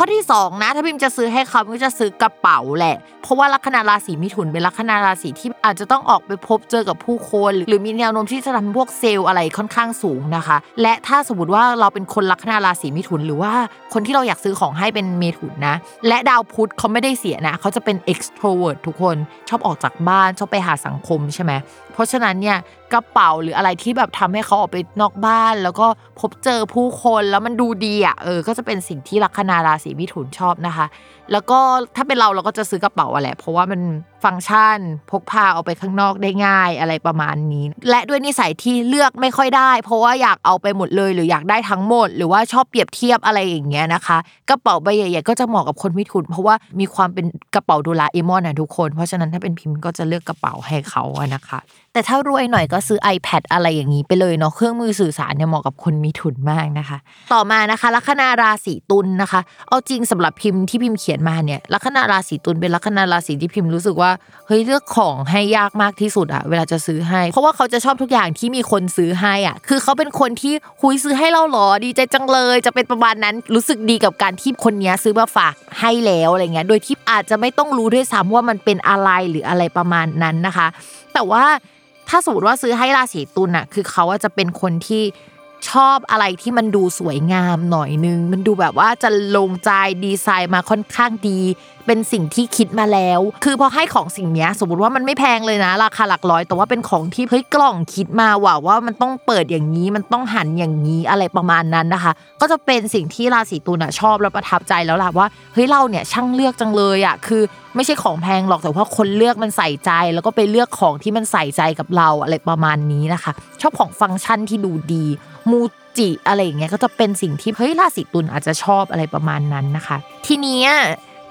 ข้อที่ 2 นะถ้าพิมจะซื้อให้เขาพิมจะซื้อกระเป๋าแหละ เพราะว่าลัคนาราศีมิถุนเป็นลัคนาราศีที่อาจจะต้องออกไปพบเจอกับผู้คน หรือมีแนวโน้มที่จะทำพวกเซลล์อะไรค่อนข้างสูงนะคะ และถ้าสมมติว่าเราเป็นคนลัคนาราศีมิถุน หรือว่าคนที่เราอยากซื้อของให้เป็นเมถุนนะ และดาวพุธเขาไม่ได้เสียนะ เขาจะเป็น extrovert ทุกคนชอบออกจากบ้านชอบไปหาสังคมใช่ไหม เพราะฉะนั้นเนี่ยกระเป๋าหรืออะไรที่แบบทำให้เขาออกไปนอกบ้าน แล้วก็พบเจอผู้คนแล้วมันดูดีอะเออก็จะเป็นสิ่งที่ลัคนาราศีมิถุนชอบนะคะ แล้วก็ถ้าเป็นเราเราก็จะซื้อกระเป๋าอะแหละเพราะว่ามันฟังก์ชันพกพาเอาไปข้างนอกได้ง่ายอะไรประมาณนี้ และด้วยนิสัยที่เลือกไม่ค่อยได้ เพราะว่าอยากเอาไปหมดเลย หรืออยากได้ทั้งหมด หรือว่าชอบเปรียบเทียบอะไรอย่างเงี้ยนะคะกระเป๋าใบใหญ่ๆก็จะเหมาะกับคนมิถุน เพราะว่ามีความเป็นกระเป๋าดูลาเอมอนนะทุกคน เพราะฉะนั้นถ้าเป็นพิมพ์ก็จะเลือกกระเป๋าให้เขาอะนะคะ แต่ถ้ารวยหน่อยก็ซื้อ iPad อะไรอย่างนี้ไปเลยเนาะเครื่องมือสื่อสารเนี่ยเหมาะกับคนมีทุนมากนะคะ ต่อมานะคะลัคนาราศีตุลนะคะ เอาจริงสำหรับพิมพ์ที่พิมพ์เขียนมาเนี่ยลัคนาราศีตุลเป็นลัคนาราศีที่พิมพ์รู้สึกว่าเฮ้ยเลือกของให้ยากมากที่สุดอะเวลาจะซื้อให้ เพราะว่าเขาจะชอบทุกอย่างที่มีคนซื้อให้อะ คือเขาเป็นคนที่คุยซื้อให้เราหรอดีใจจังเลย จะเป็นประมาณนั้นรู้สึกดีกับการที่คนนี้ซื้อมาฝากให้แล้วอะไรเงี้ยโดยที่อาจจะไม่ต้องรู้ด้วยซ้ำว่ามันเป็นอะไรหรืออะไรประมาณนั้นนะคะ แต่ว่าถ้าสมมติว่าซื้อให้ราศีตุลอะคือเขาจะเป็นคนที่ ชอบอะไรที่มันดูสวยงามหน่อยนึง มันดูแบบว่าจะลงใจดีไซน์มาค่อนข้างดี เป็นสิ่งที่คิดมาแล้ว คือพอให้ของสิ่งนี้สมมติว่ามันไม่แพงเลยนะ ราคาหลักร้อย แต่ว่าเป็นของที่เฮ้ยกล่องคิดมาว่าว่ามันต้องเปิดอย่างนี้มันต้องหันอย่างนี้อะไรประมาณนั้นนะคะ ก็จะเป็นสิ่งที่ราศีตุลชอบแล้วประทับใจแล้วล่ะว่าเฮ้ยเราเนี่ยช่างเลือกจังเลยอะคือไม่ใช่ของแพงหรอกแต่ว่าคนเลือกมันใส่ใจ แล้วก็ไปเลือกของที่มันใส่ใจกับเราอะไรประมาณนี้นะคะ ชอบของฟังก์ชันที่ดูดีมูจิอะไรอย่างเงี้ยก็จะเป็นสิ่งที่เฮ้ยราศีตุลอาจจะชอบอะไรประมาณนั้นนะคะ ทีนี้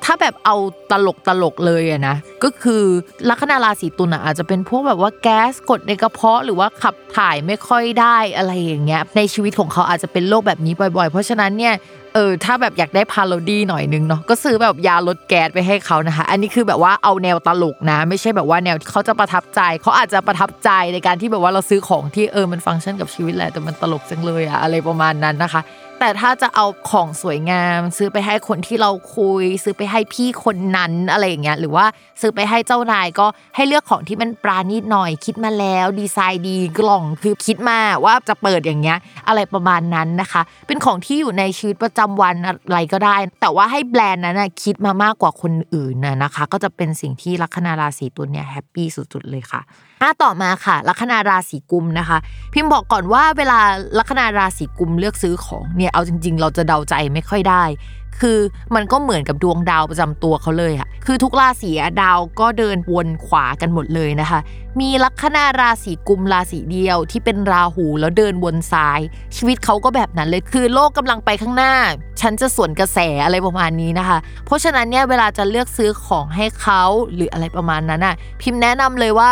ถ้าแบบเอาตลกตลกเลยอะนะก็คือลัคนาราศีตุลอะอาจจะเป็นพวกแบบว่าแก๊สกดในกระเพาะหรือว่าขับถ่ายไม่ค่อยได้อะไรอย่างเงี้ยในชีวิตของเขาอาจจะเป็นโรคแบบนี้บ่อยๆ เพราะฉะนั้นเนี่ยเออถ้าแบบอยากได้พาโรดี้หน่อยนึงเนาะก็ซื้อแบบยาลดแก๊สไปให้เขานะคะ อันนี้คือแบบว่าเอาแนวตลกนะ ไม่ใช่แบบว่าแนวที่เขาจะประทับใจเขาอาจจะประทับใจในการที่แบบว่าเราซื้อของที่เออมันฟังก์ชันกับชีวิตแหละแต่มันตลกจังเลยอะอะไรประมาณนั้นนะคะ แต่ถ้าจะเอาของสวยงาม ซื้อไปให้คนที่เราคุย ซื้อไปให้พี่คนนั้นอะไรอย่างเงี้ยหรือว่า ซื้อไปให้เจ้านายก็ให้เลือกของที่มันปราณีตหน่อยคิดมาแล้ว ดีไซน์ดีกล่องคือคิดมาว่าจะเปิดอย่างเงี้ย อะไรประมาณนั้นนะคะ เป็นของที่อยู่ในชีวิตประจำวันอะไรก็ได้ แต่ว่าให้แบรนด์นั้นนะคิดมามากกว่าคนอื่นนะนะคะ ก็จะเป็นสิ่งที่ลัคนาราศีตุลเนี่ยแฮปปี้สุดๆเลยค่ะอะต่อมาค่ะ ลัคนาราศีกุมนะคะ พิมพ์บอกก่อนว่าเวลาลัคนาราศีกุมเลือกซื้อของเนี่ยเอาจริง ๆ เราจะเดาใจไม่ค่อยได้ คือมันก็เหมือนกับดวงดาวประจำตัวเขาเลยอะคือทุกราศีดาวก็เดินวนขวากันหมดเลยนะคะ มีลัคนาราศีกุมภ์ราศีเดียวที่เป็นราหูแล้วเดินวนซ้าย ชีวิตเขาก็แบบนั้นเลยคือโลกกำลังไปข้างหน้า ฉันจะสวนกระแสอะไรประมาณนี้นะคะ เพราะฉะนั้นเนี่ยเวลาจะเลือกซื้อของให้เขาหรืออะไรประมาณนั้นอะพิมพ์แนะนำเลยว่า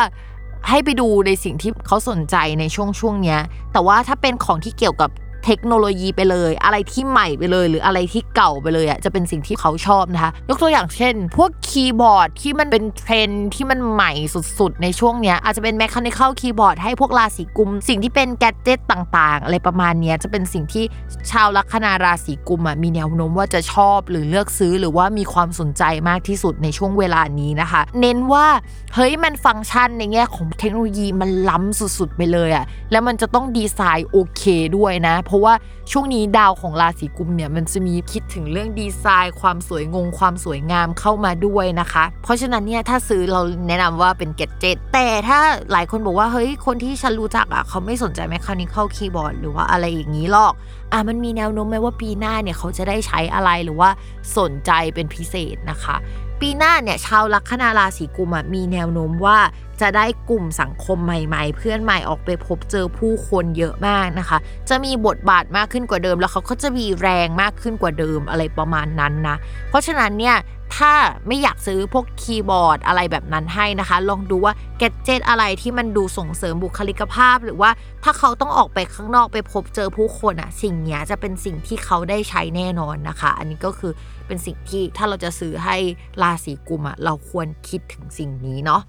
ให้ไปดูในสิ่งที่เขาสนใจในช่วงช่วงเนี้ย แต่ว่าถ้าเป็นของที่เกี่ยวกับ เทคโนโลยีไปเลย อะไรที่ใหม่ไปเลย หรืออะไรที่เก่าไปเลยอะจะเป็นสิ่งที่เขาชอบนะคะ ยกตัวอย่างเช่น พวกคีย์บอร์ดที่มันเป็นเทรนที่มันใหม่สุดๆ ในช่วงเนี้ยอาจจะเป็นแมคคานิคอลคีย์บอร์ดให้พวกราศีกุม สิ่งที่เป็นแกดเจิตต่างๆ อะไรประมาณเนี้ยจะเป็นสิ่งที่ชาวลัคนาราศีกุมอะมีแนวโน้มว่าจะชอบหรือเลือกซื้อหรือว่ามีความสนใจมากที่สุดในช่วงเวลานี้นะคะ เน้นว่าเฮ้ยมันฟังก์ชันในแง่ของเทคโนโลยีมันล้ำสุดๆ ไปเลยอะแล้วมันจะต้องดีไซน์โอเคด้วยนะเพราะว่าช่วงนี้ดาวของราศีกุมเนี่ยมันจะมีคิดถึงเรื่องดีไซน์ ความสวยงง ความสวยงามเข้ามาด้วยนะคะ เพราะฉะนั้นเนี่ยถ้าซื้อเราแนะนำว่าเป็นเกจเจ็ตแต่ถ้าหลายคนบอกว่าเฮ้ยคนที่ฉันรู้จักอะเขาไม่สนใจแมคคานิคอลคีย์บอร์ดหรือว่าอะไรอย่างนี้หรอกอะมันมีแนวโน้มไหมว่าปีหน้าเนี่ยเขาจะได้ใช้อะไรหรือว่าสนใจเป็นพิเศษนะคะ ปีหน้าเนี่ยชาวลัคนาราศีกุมมีแนวโน้มว่า จะได้กลุ่มสังคมใหม่ ๆ เพื่อนใหม่ออกไปพบเจอผู้คนเยอะมากนะคะ จะมีบทบาทมากขึ้นกว่าเดิม แล้วเขาก็จะมีแรงมากขึ้นกว่าเดิมอะไรประมาณนั้นนะ เพราะฉะนั้นเนี่ยถ้าไม่อยากซื้อพวกคีย์บอร์ดอะไรแบบนั้นให้นะคะ ลองดูว่าแกจเจตอะไรที่มันดูส่งเสริมบุคลิกภาพ หรือว่าถ้าเขาต้องออกไปข้างนอกไปพบเจอผู้คนอะสิ่งนี้จะเป็นสิ่งที่เขาได้ใช้แน่นอนนะคะ อันนี้ก็คือเป็นสิ่งที่ถ้าเราจะซื้อให้ราศีกุมอะเราควรคิดถึงสิ่งนี้เนาะ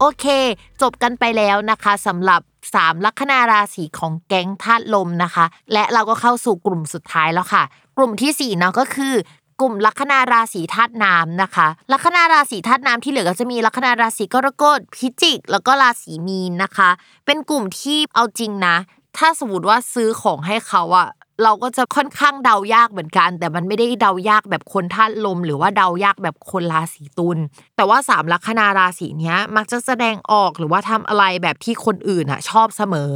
โอเค จบกันไปแล้วนะคะสำหรับ3ลัคนาราศีของแก๊งธาตุลมนะคะ และเราก็เข้าสู่กลุ่มสุดท้ายแล้วค่ะ กลุ่มที่4เนาะก็คือกลุ่มลัคนาราศีธาตุน้ำนะคะ ลัคนาราศีธาตุน้ำที่เหลือก็จะมีลัคนาราศีกรกฎพิจิก แล้วก็ราศีมีนนะคะ เป็นกลุ่มที่เอาจริงนะ ถ้าสมมติว่าซื้อของให้เขาอะ เราก็จะค่อนข้างเดายากเหมือนกัน แต่มันไม่ได้เดายากแบบคนธาตุลม หรือว่าเดายากแบบคนราศีตุลแต่ว่าสามลัคนาราศีเนี้ยมักจะแสดงออกหรือว่าทำอะไรแบบที่คนอื่นอะชอบเสมอ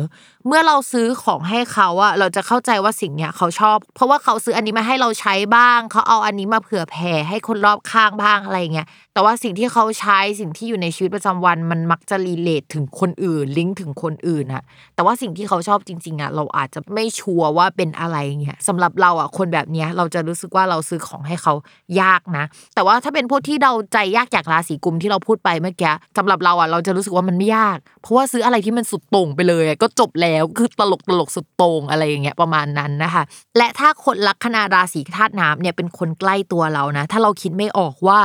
เมื่อเราซื้อของให้เขาอะเราจะเข้าใจว่าสิ่งเนี้ยเขาชอบ เพราะว่าเขาซื้ออันนี้มาให้เราใช้บ้าง เขาเอาอันนี้มาเผื่อแผ่ให้คนรอบข้างบ้างอะไรเงี้ยแต่ว่าสิ่งที่เขาใช้สิ่งที่อยู่ในชีวิตประจำวัน มันมักจะรีเลทถึงคนอื่น ลิงก์ถึงคนอื่นอะแต่ว่าสิ่งที่เขาชอบจริง ๆอะเราอาจจะไม่ชัวร์ว่าเป็นอะไรเงี้ยสำหรับเราอะคนแบบเนี้ยเราจะรู้สึกว่าเราซื้อของให้เขายากนะ แต่ว่าถ้าเป็นพวกที่เราใจยากจากราศีกุมที่เราพูดไปเมื่อกี้สำหรับเราอะเราจะรู้สึกว่ามันไม่ยาก เพราะว่าซื้ออะไรที่มันสุดโต่งไปเลยก็จบแล้วคือตลกตลกสุดโต่งอะไรอย่างเงี้ยประมาณนั้นนะคะ และถ้าคนลัคนาราศีธาตุน้ำเนี่ยเป็นคนใกล้ตัวเรานะ ถ้าเราคิดไม่ออกว่า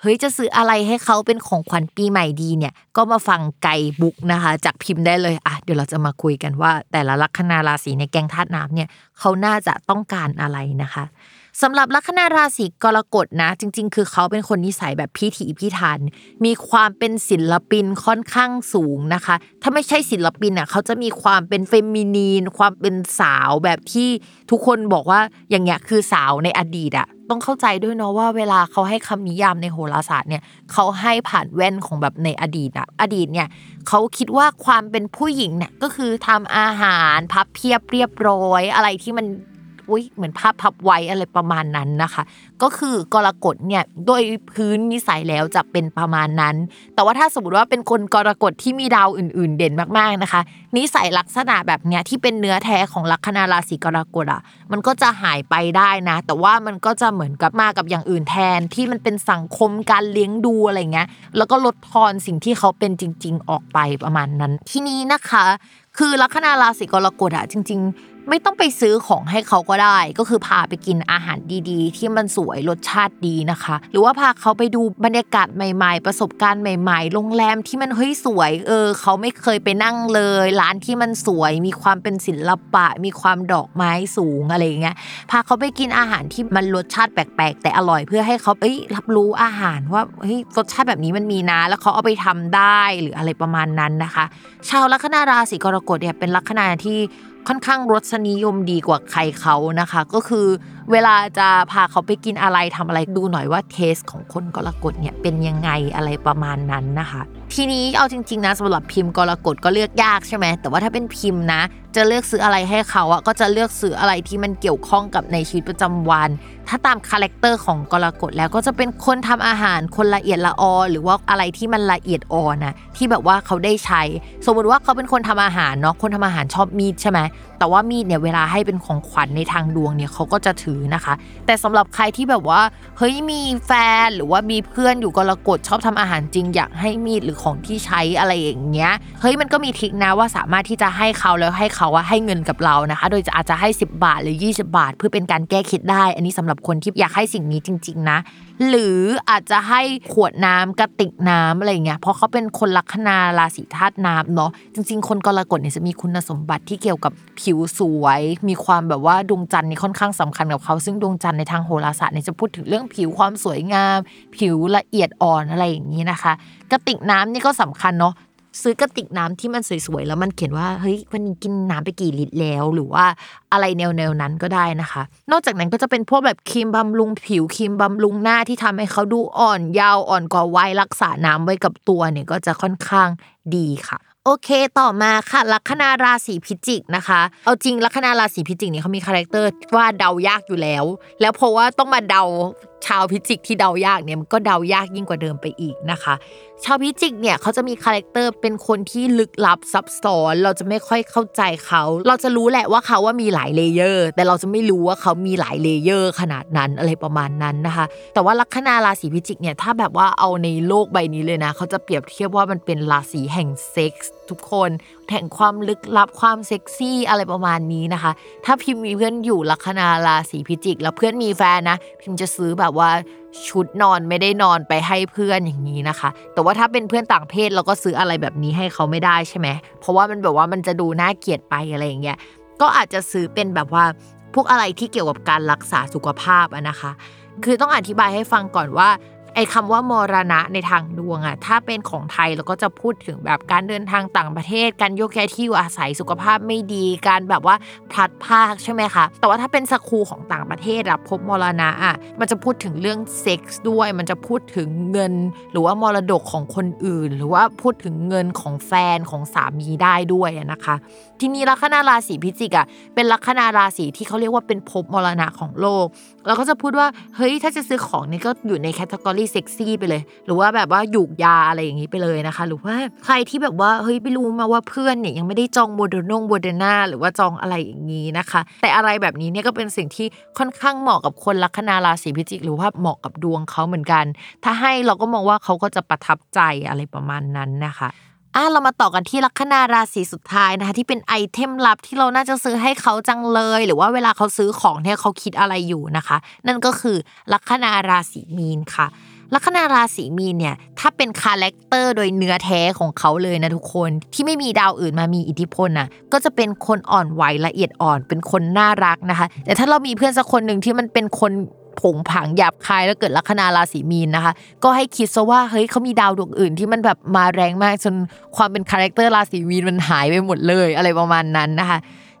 เฮ้ยจะซื้ออะไรให้เขาเป็นของขวัญปีใหม่ดีเนี่ย ก็มาฟังไก่บุ๊กนะคะ จากพิมพ์ได้เลยอะเดี๋ยวเราจะมาคุยกันว่า แต่ละลัคนาราศีในแกงธาตุน้ำเนี่ยเขาน่าจะต้องการอะไรนะคะ สำหรับลัคนาราศีกรกฎนะ จริง ๆ คือเขาเป็นคนนิสัยแบบพิถีพิถันมีความเป็นศิลปินค่อนข้างสูงนะคะ ถ้าไม่ใช่ศิลปินอะเขาจะมีความเป็นเฟมินีน ความเป็นสาวแบบที่ทุกคนบอกว่าอย่างเงี้ยคือสาวในอดีตอะต้องเข้าใจด้วยเนาะว่าเวลาเขาให้คำนิยามในโหราศาสตร์เนี่ยเขาให้ผ่านแว่นของแบบในอดีตอะอดีตเนี่ยเขาคิดว่าความเป็นผู้หญิงเนี่ยก็คือทำอาหารพับเพียบเรียบร้อย อะไรที่มัน อุ้ยเหมือนภาพพับไว้อะไรประมาณนั้นนะคะ ก็คือกรกฎเนี่ยโดยพื้นนิสัยแล้วจะเป็นประมาณนั้น แต่ว่าถ้าสมมติว่าเป็นคนกรกฎที่มีดาวอื่น ๆ เด่นมากๆนะคะ นิสัยลักษณะแบบเนี้ยที่เป็นเนื้อแท้ของลัคนาราศีกรกฎอะมันก็จะหายไปได้นะ แต่ว่ามันก็จะเหมือนกับมากับอย่างอื่นแทนที่มันเป็นสังคมการเลี้ยงดูอะไรเงี้ยแล้วก็ลดทอนสิ่งที่เขาเป็นจริง ๆ ออกไปประมาณนั้น ที่นี้นะคะ คือลัคนาราศีกรกฎอะจริง ๆ ไม่ต้องไปซื้อของให้เขาก็ได้ ก็คือพาไปกินอาหารดีๆ ที่มันสวยรสชาติดีนะคะ หรือว่าพาเขาไปดูบรรยากาศใหม่ๆ ประสบการณ์ใหม่ ๆ โรงแรมที่มันเฮ้ยสวยเออ เขาไม่เคยไปนั่งเลย ร้านที่มันสวย มีความเป็นศิลปะ มีความดอกไม้สูงอะไรอย่างเงี้ยพาเขาไปกินอาหารที่มันรสชาติแปลกๆ แต่อร่อยเพื่อให้เขาเอ้ยรับรู้อาหารว่าเฮ้ยรสชาติแบบนี้มันมีนะ แล้วเขาเอาไปทำได้หรืออะไรประมาณนั้นนะคะ ชาวลัคนาราศีกรกฎเนี่ยเป็นลัคนาที่ ค่อนข้างรสนิยมดีกว่าใครเขานะคะ ก็คือเวลาจะพาเขาไปกินอะไรทำอะไรดูหน่อยว่า taste ของคนกรกฎเนี่ยเป็นยังไงอะไรประมาณนั้นนะคะ ทีนี้เอาจริง ๆ นะสำหรับพิมพ์กรกฎก็เลือกยากใช่ไหมแต่ว่าถ้าเป็นพิมพ์นะ จะเลือกซื้ออะไรให้เขาอะก็จะเลือกซื้ออะไรที่มันเกี่ยวข้องกับในชีวิตประจำวัน ถ้าตาม character ของกรกฎแล้วก็จะเป็นคนทำอาหารคนละเอียดละออ หรือว่าอะไรที่มันละเอียดอ่อนนะที่แบบว่าเขาได้ใช้ สมมติว่าเขาเป็นคนทำอาหารเนาะคนทำอาหารชอบมีดใช่ไหม แต่ว่ามีดเนี่ยเวลาให้เป็นของขวัญในทางดวงเนี่ยเขาก็จะถือนะคะ แต่สำหรับใครที่แบบว่าเฮ้ยมีแฟนหรือว่ามีเพื่อนอยู่กรกฎชอบทำอาหารจริงอยากให้มีดหรือของที่ใช้อะไรอย่างเงี้ยเฮ้ยมันก็มีทิคนะว่าสามารถที่จะให้เขาแล้วให้เขาว่าให้เงินกับเรานะคะ โดยจะอาจจะให้ 10 บาทหรือ 20 บาท เพื่อเป็นการแก้คล็ดได้ อันนี้สำหรับคนที่อยากให้สิ่งนี้จริง ๆ นะ หรืออาจจะให้ขวดน้ำกระติกน้ำอะไรเงี้ยเพราะเขาเป็นคนลัคนาราศีธาตุน้ำเนาะจริง ๆ คนกรกฎเนี่ยจะมีคุณสมบัติที่เกี่ยวกับผิวสวย มีความแบบว่าดวงจันทร์นี่ค่อนข้างสำคัญกับเขาซึ่งดวงจันทร์ในทางโหราศาสตร์เนี่ยจะพูดถึงเรื่องผิวความสวยงาม ผิวละเอียดอ่อนอะไรอย่างนี้นะคะ กระติกน้ำนี่ก็สำคัญเนาะ ซื้อกระติกน้ำที่มันสวยๆแล้วมันเขียนว่าเฮ้ยวันนี้กินน้ำไปกี่ลิตรแล้ว หรือว่าอะไรแนวๆนั้นก็ได้นะคะ นอกจากนั้นก็จะเป็นพวกแบบครีมบำรุงผิวครีมบำรุงหน้าที่ทำให้เขาดูอ่อนเยาว์อ่อนกว่าวัยรักษาน้ำไว้กับตัวเนี่ยก็จะค่อนข้างดีค่ะโอเคต่อมาค่ะ ลัคนาราศีพิจิกนะคะ เอาจริงลัคนาราศีพิจิกเนี่ยเขามี character ว่าเดายากอยู่แล้ว แล้วเพราะว่าต้องมาเดาชาวพิจิกที่เดายากเนี่ยมันก็เดายากยิ่งกว่าเดิมไปอีกนะคะ ชาวพิจิกเนี่ยเขาจะมี character เป็นคนที่ลึกลับซับซ้อน เราจะไม่ค่อยเข้าใจเขา เราจะรู้แหละว่าเขาว่ามีหลาย layer แต่เราจะไม่รู้ว่าเขามีหลาย layer ขนาดนั้นอะไรประมาณนั้นนะคะ แต่ว่าลัคนาราศีพิจิกเนี่ยถ้าแบบว่าเอาในโลกใบนี้เลยนะ เขาจะเปรียบเทียบว่ามันเป็นราศีแห่งเซ็กส์ทุกคนแห่งความลึกลับความเซ็กซี่อะไรประมาณนี้นะคะ ถ้าพิมพ์มีเพื่อนอยู่ลัคนาราศีพิจิก แล้วเพื่อนมีแฟนนะ พิมพ์จะซื้อแบบว่า ชุดนอนไม่ได้นอนไปให้เพื่อนอย่างนี้นะคะ แต่ว่าถ้าเป็นเพื่อนต่างเพศเราก็ซื้ออะไรแบบนี้ให้เขาไม่ได้ใช่ไหม เพราะว่ามันแบบว่ามันจะดูน่าเกลียดไปอะไรอย่างเงี้ย ก็อาจจะซื้อเป็นแบบว่าพวกอะไรที่เกี่ยวกับการรักษาสุขภาพอะนะคะ คือต้องอธิบายให้ฟังก่อนว่า ไอ้คำว่ามรณะในทางดวงอะถ้าเป็นของไทยเราก็จะพูดถึงแบบการเดินทางต่างประเทศ การโยกย้ายที่อยู่อาศัยสุขภาพไม่ดีการแบบว่าพลัดพากใช่ไหมคะแต่ว่าถ้าเป็นสคูของต่างประเทศอะพบมรณะอะมันจะพูดถึงเรื่องเซ็กส์ด้วย มันจะพูดถึงเงิน หรือว่ามรดกของคนอื่น หรือว่าพูดถึงเงินของแฟนของสามีได้ด้วยนะคะ ทีนี้ลัคนาราศีพิจิกอะเป็นลัคนาราศีที่เขาเรียกว่าเป็นภพมรณะของโลกเราก็จะพูดว่าเฮ้ยถ้าจะซื้อของนี่ก็อยู่ใน category เซ็กซี่ไปเลย หรือว่าแบบว่าหยูกยาอะไรอย่างนี้ไปเลยนะคะ หรือว่าใครที่แบบว่าเฮ้ยไปรู้มาว่าเพื่อนเนี่ยยังไม่ได้จองโมเดอร์นงโมเดอร์นาหรือว่าจองอะไรอย่างนี้นะคะ แต่อะไรแบบนี้เนี่ยก็เป็นสิ่งที่ค่อนข้างเหมาะกับคนลัคนาราศีพิจิก หรือว่าเหมาะกับดวงเขาเหมือนกัน ถ้าให้เราก็มองว่าเขาก็จะประทับใจอะไรประมาณนั้นนะคะอะเรามาต่อกันที่ลัคนาราศีสุดท้ายนะคะที่เป็น item ลับที่เราน่าจะซื้อให้เขาจังเลย หรือว่าเวลาเขาซื้อของเนี่ยเขาคิดอะไรอยู่นะคะ นั่นก็คือลัคนาราศีมีนค่ะ ลัคนาราศีมีนเนี่ยถ้าเป็น character โดยเนื้อแท้ของเขาเลยนะทุกคนที่ไม่มีดาวอื่นมามีอิทธิพลน่ะก็จะเป็นคนอ่อนไหวละเอียดอ่อนเป็นคนน่ารักนะคะ แต่ถ้าเรามีเพื่อนสักคนหนึ่งที่มันเป็นคนโผงผางหยาบคายแล้วเกิดลัคนาราศีมีนนะคะ ก็ให้คิดซะว่าเฮ้ยเขามีดาวดวงอื่นที่มันแบบมาแรงมากจนความเป็น character ราศีมีนมันหายไปหมดเลยอะไรประมาณนั้นนะคะ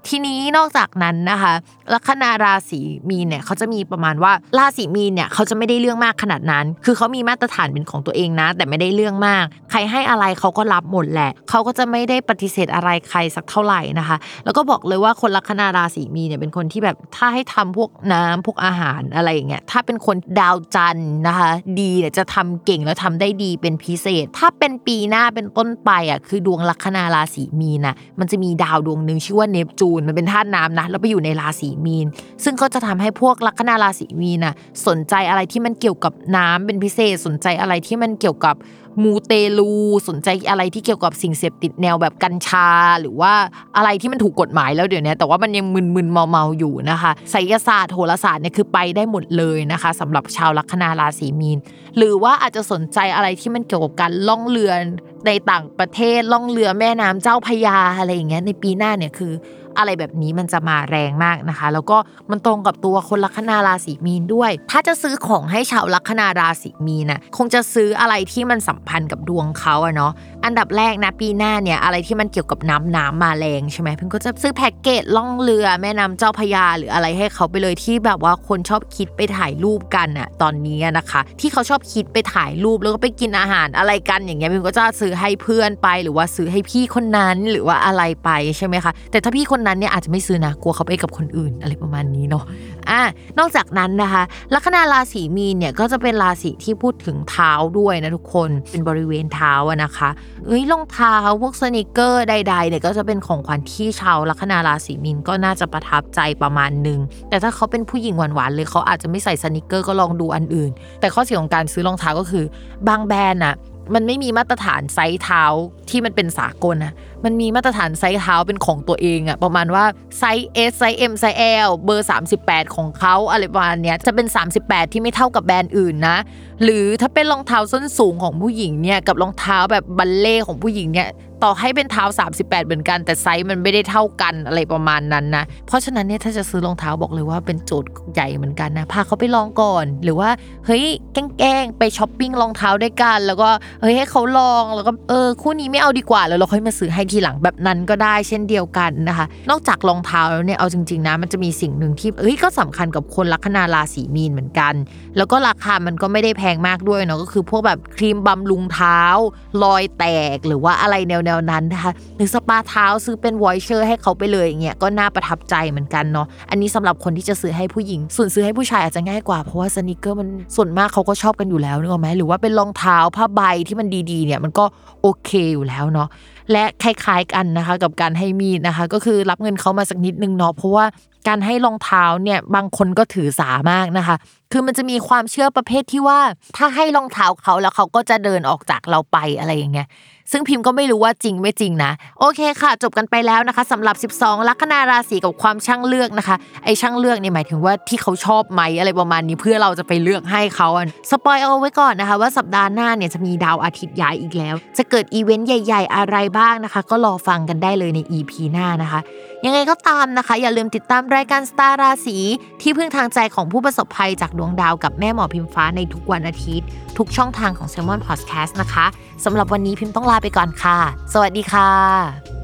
ทีนี้นอกจากนั้นนะคะ ลัคนาราศีมีนเนี่ยเขาจะมีประมาณว่าราศีมีนเนี่ยเขาจะไม่ได้เรื่องมากขนาดนั้น คือเขามีมาตรฐานเป็นของตัวเองนะ แต่ไม่ได้เรื่องมาก ใครให้อะไรเขาก็รับหมดแหละเขาก็จะไม่ได้ปฏิเสธอะไรใครสักเท่าไหร่นะคะ แล้วก็บอกเลยว่าคนลัคนาราศีมีนเนี่ยเป็นคนที่แบบถ้าให้ทำพวกน้ำพวกอาหารอะไรอย่างเงี้ยถ้าเป็นคนดาวจันทร์นะคะ ดีเนี่ยจะทำเก่งแล้วทำได้ดีเป็นพิเศษ ถ้าเป็นปีหน้าเป็นต้นไปอะคือดวงลัคนาราศีมีนน่ะมันจะมีดาวดวงหนึ่งชื่อว่าเนปจูนมันเป็นธาตุน้ำนะแล้วไปอยู่ในราศีมีน ซึ่งก็จะทำให้พวกลัคนาราศีมีนน่ะสนใจอะไรที่มันเกี่ยวกับน้ำเป็นพิเศษ สนใจอะไรที่มันเกี่ยวกับมูเตลูสนใจอะไรที่เกี่ยวกับสิ่งเสพติดแนวแบบกัญชา หรือว่าอะไรที่มันถูกกฎหมายแล้วเดี๋ยวนี้แต่ว่ามันยังมึนๆเมาๆอยู่นะคะไสยศาสตร์โหราศาสตร์เนี่ยคือไปได้หมดเลยนะคะสำหรับชาวลัคนาราศีมีน หรือว่าอาจจะสนใจอะไรที่มันเกี่ยวกับการล่องเรือในต่างประเทศล่องเรือแม่น้ำเจ้าพยาอะไรอย่างเงี้ยในปีหน้าเนี่ยคือ อะไรแบบนี้มันจะมาแรงมากนะคะ แล้วก็มันตรงกับตัวคนลัคนาราศีมีนด้วย ถ้าจะซื้อของให้ชาวลัคนาราศีมีนน่ะคงจะซื้ออะไรที่มันสัมพันธ์กับดวงเขาอะเนาะอันดับแรกนะปีหน้าเนี่ยอะไรที่มันเกี่ยวกับน้ำน้ำมาแรงใช่ไหมเพิ่งก็จะซื้อแพ็กเกจล่องเรือแม่น้ำเจ้าพยาหรืออะไรให้เขาไปเลยที่แบบว่าคนชอบคิดไปถ่ายรูปกันอะตอนนี้นะคะ ที่เขาชอบคิดไปถ่ายรูปแล้วก็ไปกินอาหารอะไรกันอย่างเงี้ยเพิ่งก็จะซื้อให้เพื่อนไป หรือว่าซื้อให้พี่คนนั้นหรือว่าอะไรไปใช่ไหมคะแต่ถ้าพี่คนนั้นเนี่ยอาจจะไม่ซื้อนะกลัวเขาไปกับคนอื่นอะไรประมาณนี้เนาะอะนอกจากนั้นนะคะลัคนาราศีมีนเนี่ยก็จะเป็นราศีที่พูดถึงเท้าด้วยนะทุกคนเป็นบริเวณเท้าอะนะคะเอ้ยรองเท้าพวกสนิเกอร์ใดๆเนี่ยก็จะเป็นของขวัญที่ชาวลัคนาราศีมีนก็น่าจะประทับใจประมาณนึง แต่ถ้าเขาเป็นผู้หญิงหวานๆเลยเขาอาจจะไม่ใส่สนิเกอร์ก็ลองดูอันอื่น แต่ข้อเสียของการซื้อรองเท้าก็คือบางแบรนด์อะมันไม่มีมาตรฐานไซส์เท้าที่มันเป็นสากลนะ มันมีมาตรฐานไซส์เท้าเป็นของตัวเองอะประมาณว่าไซส์ S ไซส์ M ไซส์ L เบอร์ 38 ของเขาอะไรประมาณเนี้ยจะเป็น 38 ที่ไม่เท่ากับแบรนด์อื่นนะ หรือถ้าเป็นรองเท้าส้นสูงของผู้หญิงเนี่ยกับรองเท้าแบบบัลเลต์ของผู้หญิงเนี่ยต่อให้เป็นเท้า 38 เหมือนกัน แต่ไซส์มันไม่ได้เท่ากันอะไรประมาณนั้นนะ เพราะฉะนั้นเนี่ยถ้าจะซื้อรองเท้าบอกเลยว่าเป็นโจทย์ใหญ่เหมือนกันนะพาเขาไปลองก่อน หรือว่าเฮ้ยแกล้งไปช้อปปิ้งรองเท้าด้วยกัน แล้วก็เฮ้ยให้เขาลองแล้วก็เออคู่นี้ไม่เอาดีกว่าแล้วเราค่อยมาซื้อให้ทีหลังแบบนั้นก็ได้เช่นเดียวกันนะคะ นอกจากรองเท้าแล้วเนี่ยเอาจริงๆนะมันจะมีสิ่งหนึ่งที่เอ้ยก็สำคัญกับคนลัคนาราศีมีนเหมือนกัน แล้วก็ราคามันก็ไม่ได้แพงมากด้วยเนาะก็คือพวกแบบครีมบำรุงเท้า รอยแตกหรือว่าอะไรแนวๆนั้นนะคะหรือสปาเท้าซื้อเป็น voucher ให้เขาไปเลยอย่างเงี้ยก็น่าประทับใจเหมือนกันเนาะอันนี้สำหรับคนที่จะซื้อให้ผู้หญิง ส่วนซื้อให้ผู้ชายอาจจะง่ายกว่าเพราะว่า sneaker มันส่วนมากเขาก็ชอบกันอยู่แล้วนึกออกไหมหรือว่าเป็นรองเท้าผ้าใบที่มันดีๆเนี่ยมันก็โอเคอยู่แล้วเนาะ และคล้ายๆกันนะคะ กับการให้มีดนะคะ ก็คือรับเงินเขามาสักนิดนึงเนาะเพราะว่าการให้รองเท้าเนี่ยบางคนก็ถือสามากนะคะ คือมันจะมีความเชื่อประเภทที่ว่า ถ้าให้รองเท้าเขาแล้วเขาก็จะเดินออกจากเราไปอะไรอย่างเงี้ย ซึ่งพิมพ์ก็ไม่รู้ว่าจริงไม่จริงนะ โอเคค่ะ จบกันไปแล้วนะคะสำหรับ 12 ลัคนาราศีกับความช่างเลือกนะคะ ไอช่างเลือกเนี่ยหมายถึงว่าที่เขาชอบไหมอะไรประมาณนี้เพื่อเราจะไปเลือกให้เขาสปอยเอาไว้ก่อนนะคะ ว่าสัปดาห์หน้าเนี่ยจะมีดาวอาทิตย์ย้ายอีกแล้ว จะเกิดอีเวนต์ใหญ่ ๆ อะไรบ้างนะคะ ก็รอฟังกันได้เลยใน EP หน้านะคะยังไงก็ตามนะคะ อย่าลืมติดตามรายการสตาร์ราศีที่พึ่งทางใจของผู้ประสบภัยจากดวงดาวกับแม่หมอพิมฟ้าในทุกวันอาทิตย์ ทุกช่องทางของ s ซ l m o n Podcast นะคะสำหรับวันนี้พิมพ์ต้องลาไปก่อนค่ะ สวัสดีค่ะ